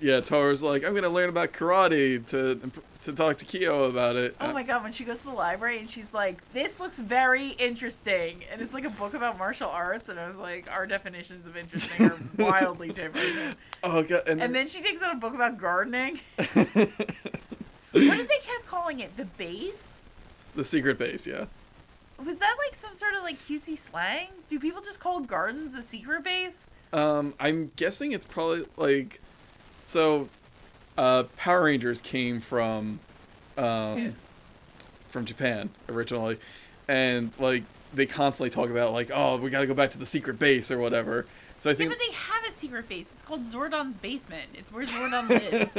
yeah. Toru's like, "I'm gonna learn about karate to to talk to Kyo about it." Oh my god, when she goes to the library and she's like, "This looks very interesting," and it's like a book about martial arts, and I was like, our definitions of interesting are [laughs] wildly different. Oh god. And, And then she takes out a book about gardening. [laughs] what did they kept calling it? The base? the secret base. Yeah. Was that like some sort of like cutesy slang? Do people just call gardens a secret base? Um, I'm guessing it's probably like, so, uh, Power Rangers came from, um, Yeah. from Japan originally, and like they constantly talk about like, oh, we got to go back to the secret base or whatever. So I Yeah, think but they have a secret base. It's called Zordon's basement. It's where Zordon lives.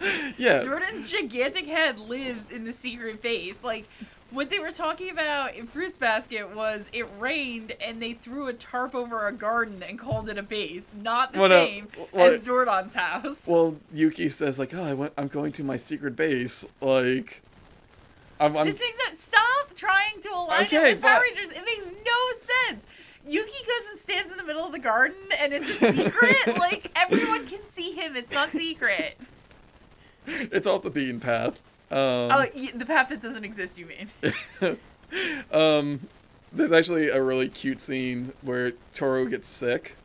[laughs] yeah, Zordon's gigantic head lives in the secret base. Like what they were talking about in Fruits Basket was it rained and they threw a tarp over a garden and called it a base. Not the What same What- as Zordon's house. Well, Yuki says like, "Oh, I went. I'm going to my secret base." Like, I'm. I'm this makes no stop trying to align Okay, it with Power but- Rangers. It makes no sense. Yuki goes and stands in the middle of the garden and it's a secret. [laughs] like everyone can see him. It's not secret. it's off the beaten path. Um, Oh, the path that doesn't exist. You mean? [laughs] um, there's actually a really cute scene where Toru gets sick.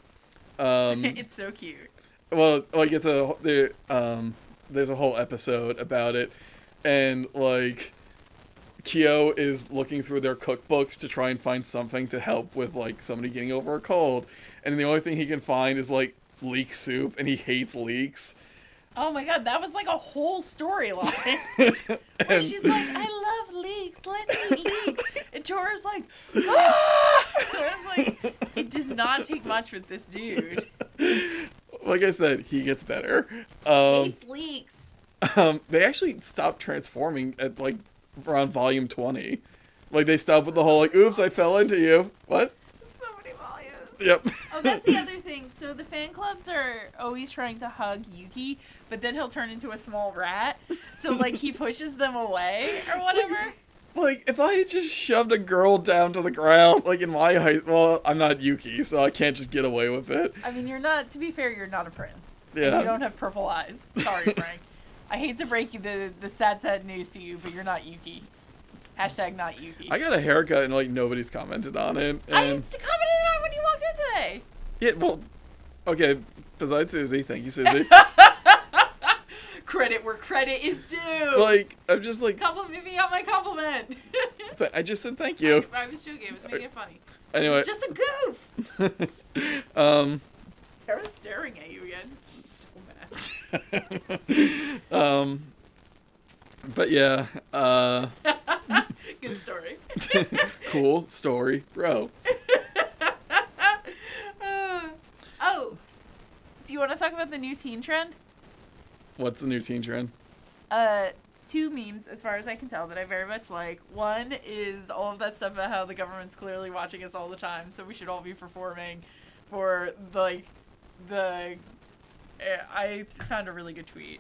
Um, [laughs] it's so cute. well, like it's a there. Um, there's a whole episode about it, and like Kyo is looking through their cookbooks to try and find something to help with like somebody getting over a cold, and the only thing he can find is like leek soup, and he hates leeks. Oh my god, that was like a whole storyline. [laughs] Where And- she's like, I love leeks, let's eat leeks. And Toru's like, ah! Like, it does not take much with this dude. Like I said, he gets better. Um, Hates leeks. um, they actually stopped transforming at like around volume twenty. Like they stopped with the whole like, "Oops, I fell into you." What? So many volumes. Yep. Oh, that's the other thing. So the fan clubs are always trying to hug Yuki, but then he'll turn into a small rat. So like he [laughs] pushes them away or whatever. like if I had just shoved a girl down to the ground, like in my high, well, I'm not Yuki, so I can't just get away with it. I mean, you're not. To be fair, you're not a prince. Yeah. You don't have purple eyes. Sorry, [laughs] Frank. I hate to break the the sad sad news to you, but you're not Yuki. Hashtag not Yuki. I got a haircut and like nobody's commented on it. I And on it when you walked in today. yeah, well, okay. Besides Susie, thank you, Susie. [laughs] Credit where credit is due. like I'm just like, Compliment me on my compliment. [laughs] but I just said thank you. I was joking. I was making it funny. Anyway, Just a goof. [laughs] um, Tara's staring at you again. She's so mad. um, but yeah, uh, Good story. cool story, bro. Oh, do you want to talk about the new teen trend? What's the new teen trend? Uh, two memes, as far as I can tell, that I very much like. One is all of that stuff about how the government's clearly watching us all the time, so we should all be performing for the, like the. eh, I found a really good tweet.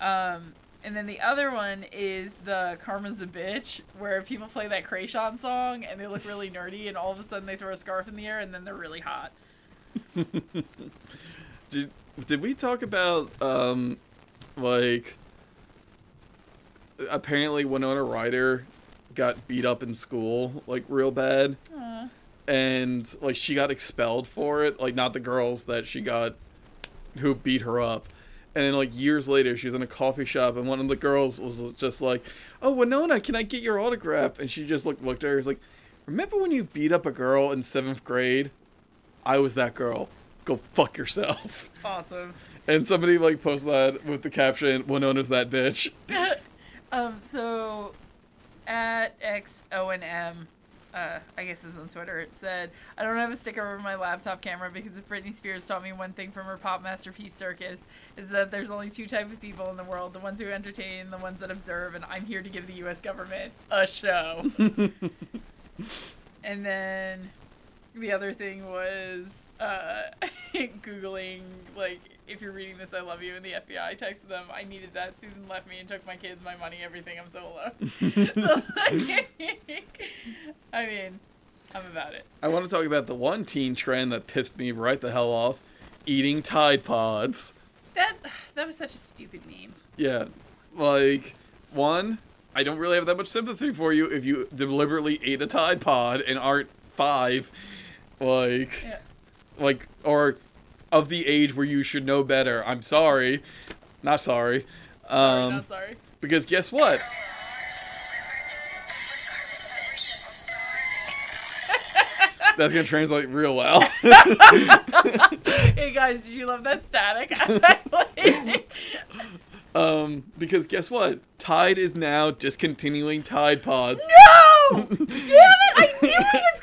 Um, and then the other one is the Karma's a Bitch, where people play that Kreayshawn song and they look really nerdy, and all of a sudden they throw a scarf in the air and then they're really hot. [laughs] Did did we talk about um, like apparently Winona Ryder got beat up in school like real bad, and like she got expelled for it. Like not the girls that she got who beat her up. And then, like years later, she was in a coffee shop, and one of the girls was just like, "Oh, Winona, can I get your autograph?" And she just looked looked at her, and was like, "Remember when you beat up a girl in seventh grade? I was that girl. Go fuck yourself." Awesome. And somebody like posted that with the caption, "Winona's that bitch." [laughs] Um, so at X O M, uh, I guess is on Twitter. It said, "I don't have a sticker over my laptop camera because if Britney Spears taught me one thing from her pop masterpiece circus, is that there's only two type of people in the world: the ones who entertain, and the ones that observe. And I'm here to give the U.S. government a show." [laughs] and then the other thing was uh, [laughs] googling like if you're reading this i love you and the fbi texted them i needed that. Susan left me and took my kids my money everything. I'm so alone. [laughs] So, like, [laughs] i mean i'm about it. I want to talk about the one teen trend that pissed me right the hell off: eating Tide Pods. that's that was such a stupid meme Yeah, like one, I don't really have that much sympathy for you if you deliberately ate a Tide Pod and aren't five, like, yeah like or of the age where you should know better. I'm sorry, not sorry. sorry, Um, not sorry because guess what? [laughs] That's gonna translate real well. [laughs] [laughs] hey guys, did you love that static? um, because guess what? Tide is now discontinuing Tide Pods. no! Damn it! I knew it was.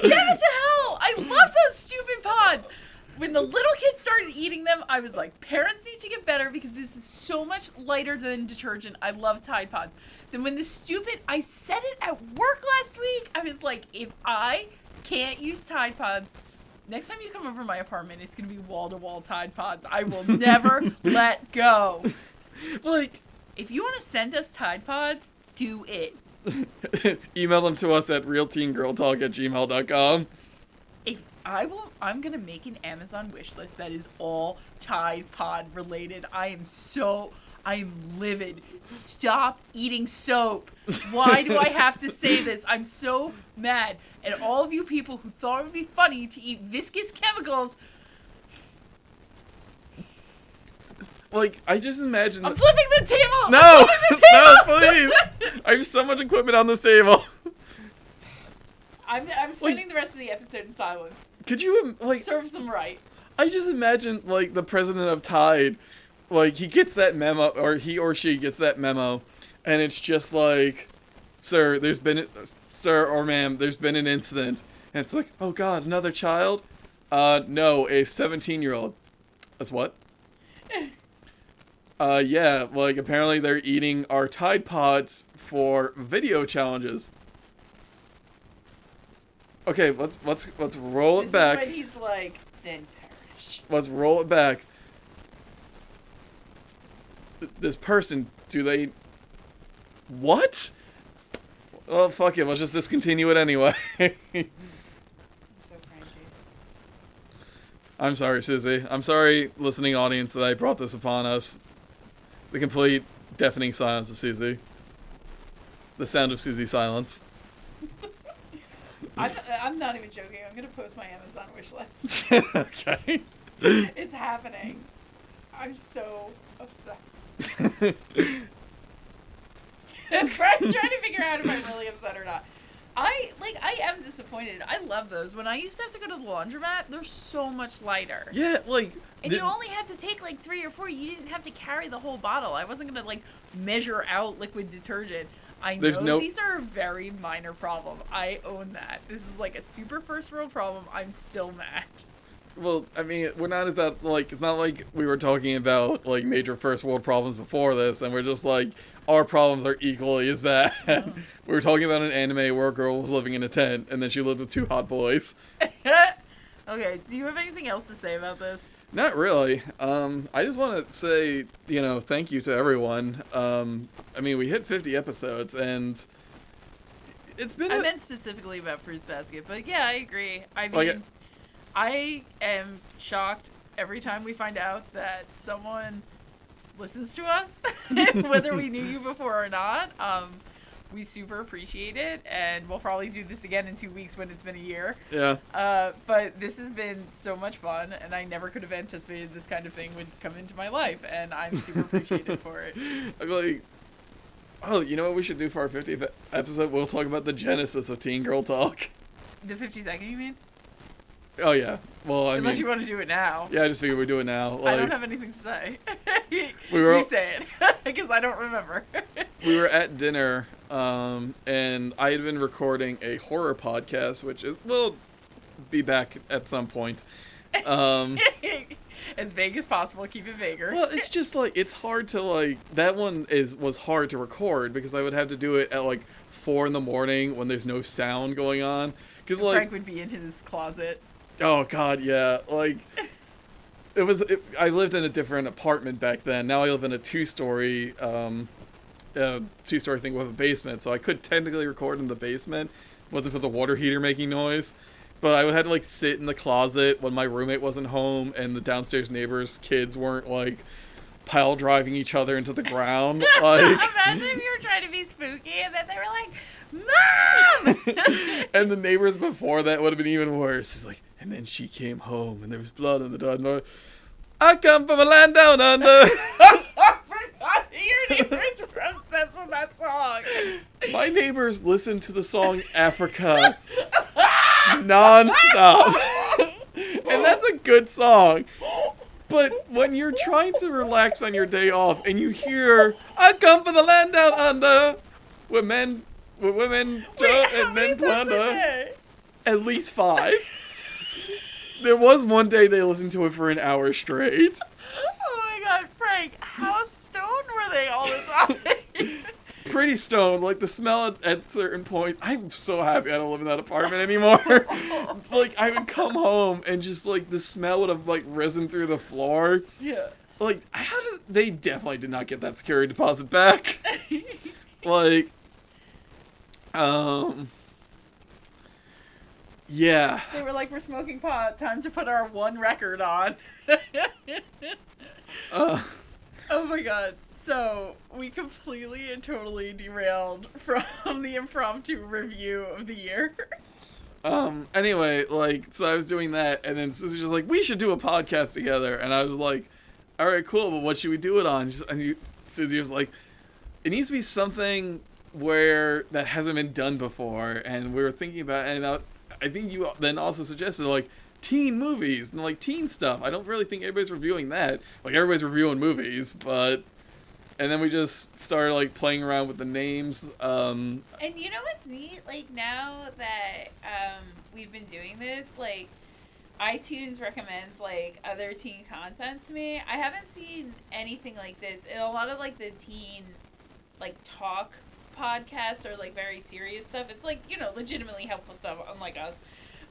Damn it to hell! I love those stupid pods. When the little kids started eating them, I was like, parents need to get better because this is so much lighter than detergent. I love Tide Pods. Then when the stupid, I said it at work last week. I was like, if I can't use Tide Pods, next time you come over my apartment, it's gonna be wall to wall Tide Pods. I will [laughs] never let go. Like, If you want to send us Tide Pods, do it. [laughs] email them to us at realteengirltalk at gmail.com. If I will, I'm gonna make an Amazon wish list that is all Tide Pod related. I am so, I am livid. Stop eating soap. Why do I have to say this? I'm so mad. And all of you people who thought it would be funny to eat viscous chemicals, Like, I just imagine. I'm flipping the table. no! The [laughs] no, please! I have so much equipment on this table. I'm, I'm spending the rest of the episode in silence. Could you, like, Serves them right. I just imagine like the president of Tide, like he gets that memo, or he or she gets that memo, and it's just like, "Sir, there's been, sir or ma'am, there's been an incident," and it's like, "Oh God, another child?" Uh, no, a 17 year old. That's what? Uh, yeah, like apparently they're eating our Tide Pods for video challenges. Okay, let's let's let's roll it This back is when he's like, then perish. let's roll it back. This person, do they? What? Well, fuck it. Let's just discontinue it anyway. [laughs] I'm so cranky. I'm sorry, Susie. I'm sorry, listening audience, that I brought this upon us. The complete deafening silence of Susie. The sound of Susie silence. I'm, I'm not even joking. I'm gonna post my Amazon wish list. [laughs] okay. it's happening. I'm so upset. [laughs] [laughs] I'm trying to figure out if I'm really upset or not. I like. I am disappointed. I love those. When I used to have to go to the laundromat, they're so much lighter. yeah, like. And did- you only had to take like three or four. You didn't have to carry the whole bottle. I wasn't gonna like measure out liquid detergent. I know no- these are a very minor problem. I own that. This is like a super first world problem. I'm still mad. Well, I mean, we're not as that like it's not like we were talking about like major first world problems before this, and we're just like our problems are equally as bad. Oh. [laughs] we were talking about an anime where a girl was living in a tent, and then she lived with two hot boys. [laughs] okay, do you have anything else to say about this? Not really. Um, I just want to say, you know, thank you to everyone. Um, I mean, we hit 50 episodes, and it's been. I a- meant specifically about Fruits Basket, but yeah, I agree. I mean, Like, I am shocked every time we find out that someone listens to us, [laughs] whether we knew you before or not. Um, we super appreciate it, and we'll probably do this again in two weeks when it's been a year. yeah. Uh, but this has been so much fun, and I never could have anticipated this kind of thing would come into my life, and I'm super appreciative [laughs] for it. I'm like, oh, you know what we should do for our 50th episode? We'll talk about the genesis of Teen Girl Talk. The 50 second, you mean? Oh yeah. Well, I Unless mean, you want to do it now. yeah, I just figured we'd do it now. I don't have anything to say. We [laughs] were- you say it [laughs] because I don't remember. we were at dinner, um, and I had been recording a horror podcast, which is, will be back at some point. Um, [laughs] as vague as possible. Keep it vaguer. well, it's just like it's hard to like that one is was hard to record because I would have to do it at like four in the morning when there's no sound going on. Because like Frank would be in his closet. Oh God, yeah. Like it was. It, I lived in a different apartment back then. Now I live in a two-story, um, uh, two-story thing with a basement. So I could technically record in the basement, It wasn't for the water heater making noise. But I would have to like sit in the closet when my roommate wasn't home and the downstairs neighbors' kids weren't like pile driving each other into the ground. [laughs] Like, Imagine if you were trying to be spooky and then they were like, "Mom!" [laughs] and the neighbors before that would have been even worse. It's like, and then she came home and there was blood on the door. I- I come from a land down under. [laughs] I forgot your neighbors were obsessed with that song. My neighbors listen to the song Africa nonstop. [laughs] and that's a good song. But when you're trying to relax on your day off and you hear "I come from the land down under, where men, where women Wait, and men plunder," at least five. There was one day they listened to it for an hour straight. Oh my god, Frank, how stoned were they all the time? [laughs] Pretty stoned, like the smell at, at a certain point. I'm so happy I don't live in that apartment anymore. [laughs] like I would come home and just like the smell would have like risen through the floor. yeah. Like how did they definitely did not get that security deposit back? [laughs] like, um, yeah. They were like, we're smoking pot, time to put our one record on. [laughs] Uh, Oh my god. So, we completely and totally derailed from the impromptu review of the year. Um. Anyway, like, so I was doing that, and then Susie was like, "We should do a podcast together," and I was like, "All right, cool, but what should we do it on?" And you, Susie was like, "It needs to be something where that hasn't been done before," and we were thinking about, and I, I think you then also suggested like teen movies and like teen stuff. I don't really think everybody's reviewing that. Like everybody's reviewing movies, but. And then we just started like playing around with the names. Um, And you know what's neat? Like now that um, we've been doing this, like iTunes recommends like other teen content to me. I haven't seen anything like this. In a lot of like the teen like talk podcasts or like very serious stuff. It's like, you know, legitimately helpful stuff, unlike us.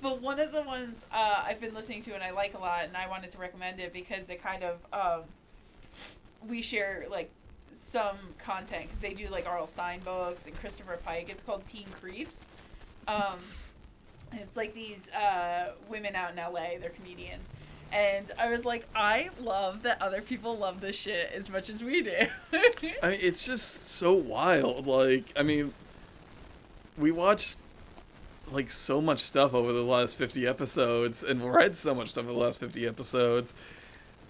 But one of the ones uh, I've been listening to and I like a lot, and I wanted to recommend it because it kind of um, we share like some content because they do like R.L. Stine books and Christopher Pike. It's called Teen Creeps. Um, it's like these uh, women out in LA. They're comedians. And I was like, I love that other people love this shit as much as we do. [laughs] I mean, it's just so wild. Like, I mean, we watched like so much stuff over the last 50 episodes and read so much stuff over the last 50 episodes.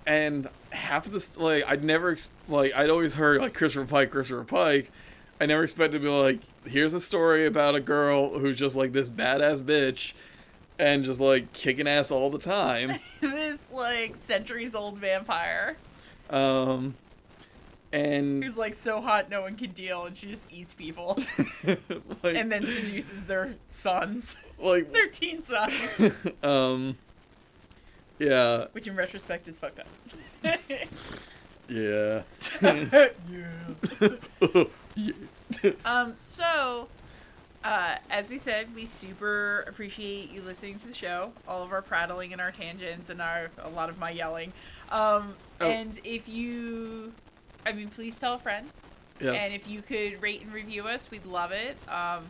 And half of this, like, I'd never, like, I'd always heard, like, Christopher Pike, Christopher Pike. I never expected to be like, here's a story about a girl who's just, like, this badass bitch and just, like, kicking ass all the time. [laughs] this like centuries old vampire Um, and, who's like so hot no one can deal, and she just eats people [laughs] like, and then seduces their sons, like, [laughs] their teen sons, um, yeah, which in retrospect is fucked up. yeah. [laughs] Um, so, uh, as we said, we super appreciate you listening to the show, all of our prattling and our tangents and our a lot of my yelling. Um, Oh. and if you, I mean, please tell a friend. Yes. And if you could rate and review us, we'd love it. Um,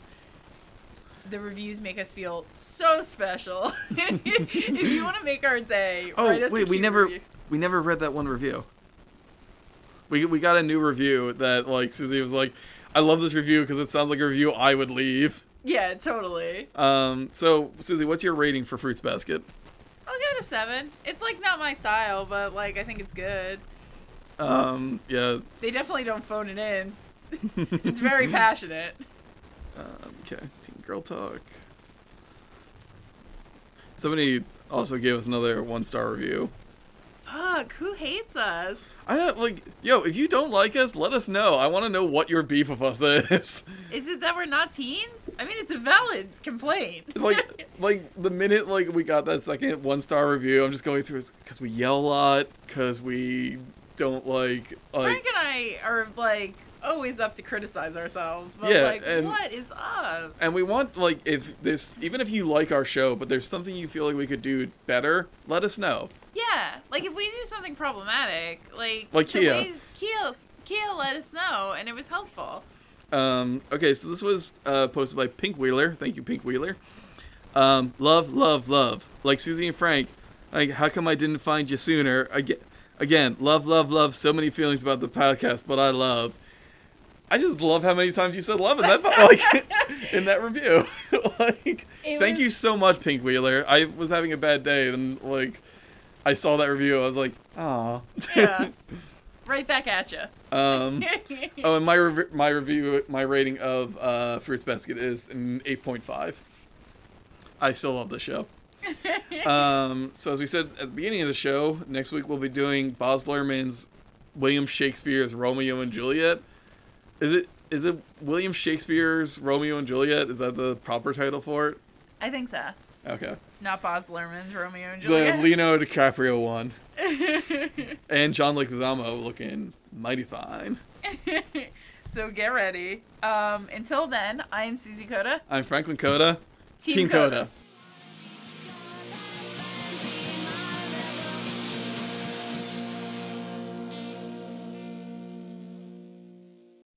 the reviews make us feel so special. [laughs] if you want to make our day, oh write us a wait, we never review. we never read that one review. We we got a new review that like Susie was like, I love this review because it sounds like a review I would leave. Yeah, totally. Um, so Susie, what's your rating for Fruits Basket? I'll give it a seven. It's like not my style, but like I think it's good. Um, yeah. They definitely don't phone it in. [laughs] it's very [laughs] passionate. Um, okay, Teen Girl Talk. Somebody also gave us another one star review. Fuck, who hates us? I don't like, yo, if you don't like us, let us know. I want to know what your beef with us is. Is it that we're not teens? I mean, it's a valid complaint. [laughs] like, [laughs] like the minute like we got that second one star review, I'm just going through because we yell a lot, because we don't like, like Frank and I are like always up to criticize ourselves, but Yeah, like, and- what is up? and we want like if there's even if you like our show, but there's something you feel like we could do better, let us know. Yeah, like if we do something problematic, like Like Kia. way- Kia, Kia let us know, and it was helpful. Um, okay, so this was uh, posted by Pink Wheeler. Thank you, Pink Wheeler. Um, love, love, love. Like Susie and Frank. Like, how come I didn't find you sooner? Again, again, love, love, love. So many feelings about the podcast, but I love. I just love how many times you said love in that like [laughs] in that review. [laughs] like, It thank was- you so much, Pink Wheeler. I was having a bad day, and like, I saw that review. I was like, ah. Yeah, [laughs] right back at you. um. Oh, and my my review, my rating of uh, Fruits Basket is an eight point five. I still love the show. um, so as we said at the beginning of the show, next week we'll be doing Baz Luhrmann's William Shakespeare's Romeo and Juliet. Is it is it William Shakespeare's Romeo and Juliet? Is that the proper title for it? I think so. Okay. Not Baz Luhrmann's Romeo and Juliet. The. Leonardo DiCaprio one. [laughs] and John Leguizamo looking mighty fine. [laughs] so get ready. Um, until then, I am Susie Coda. I'm Franklin Coda. Team Coda. Coda.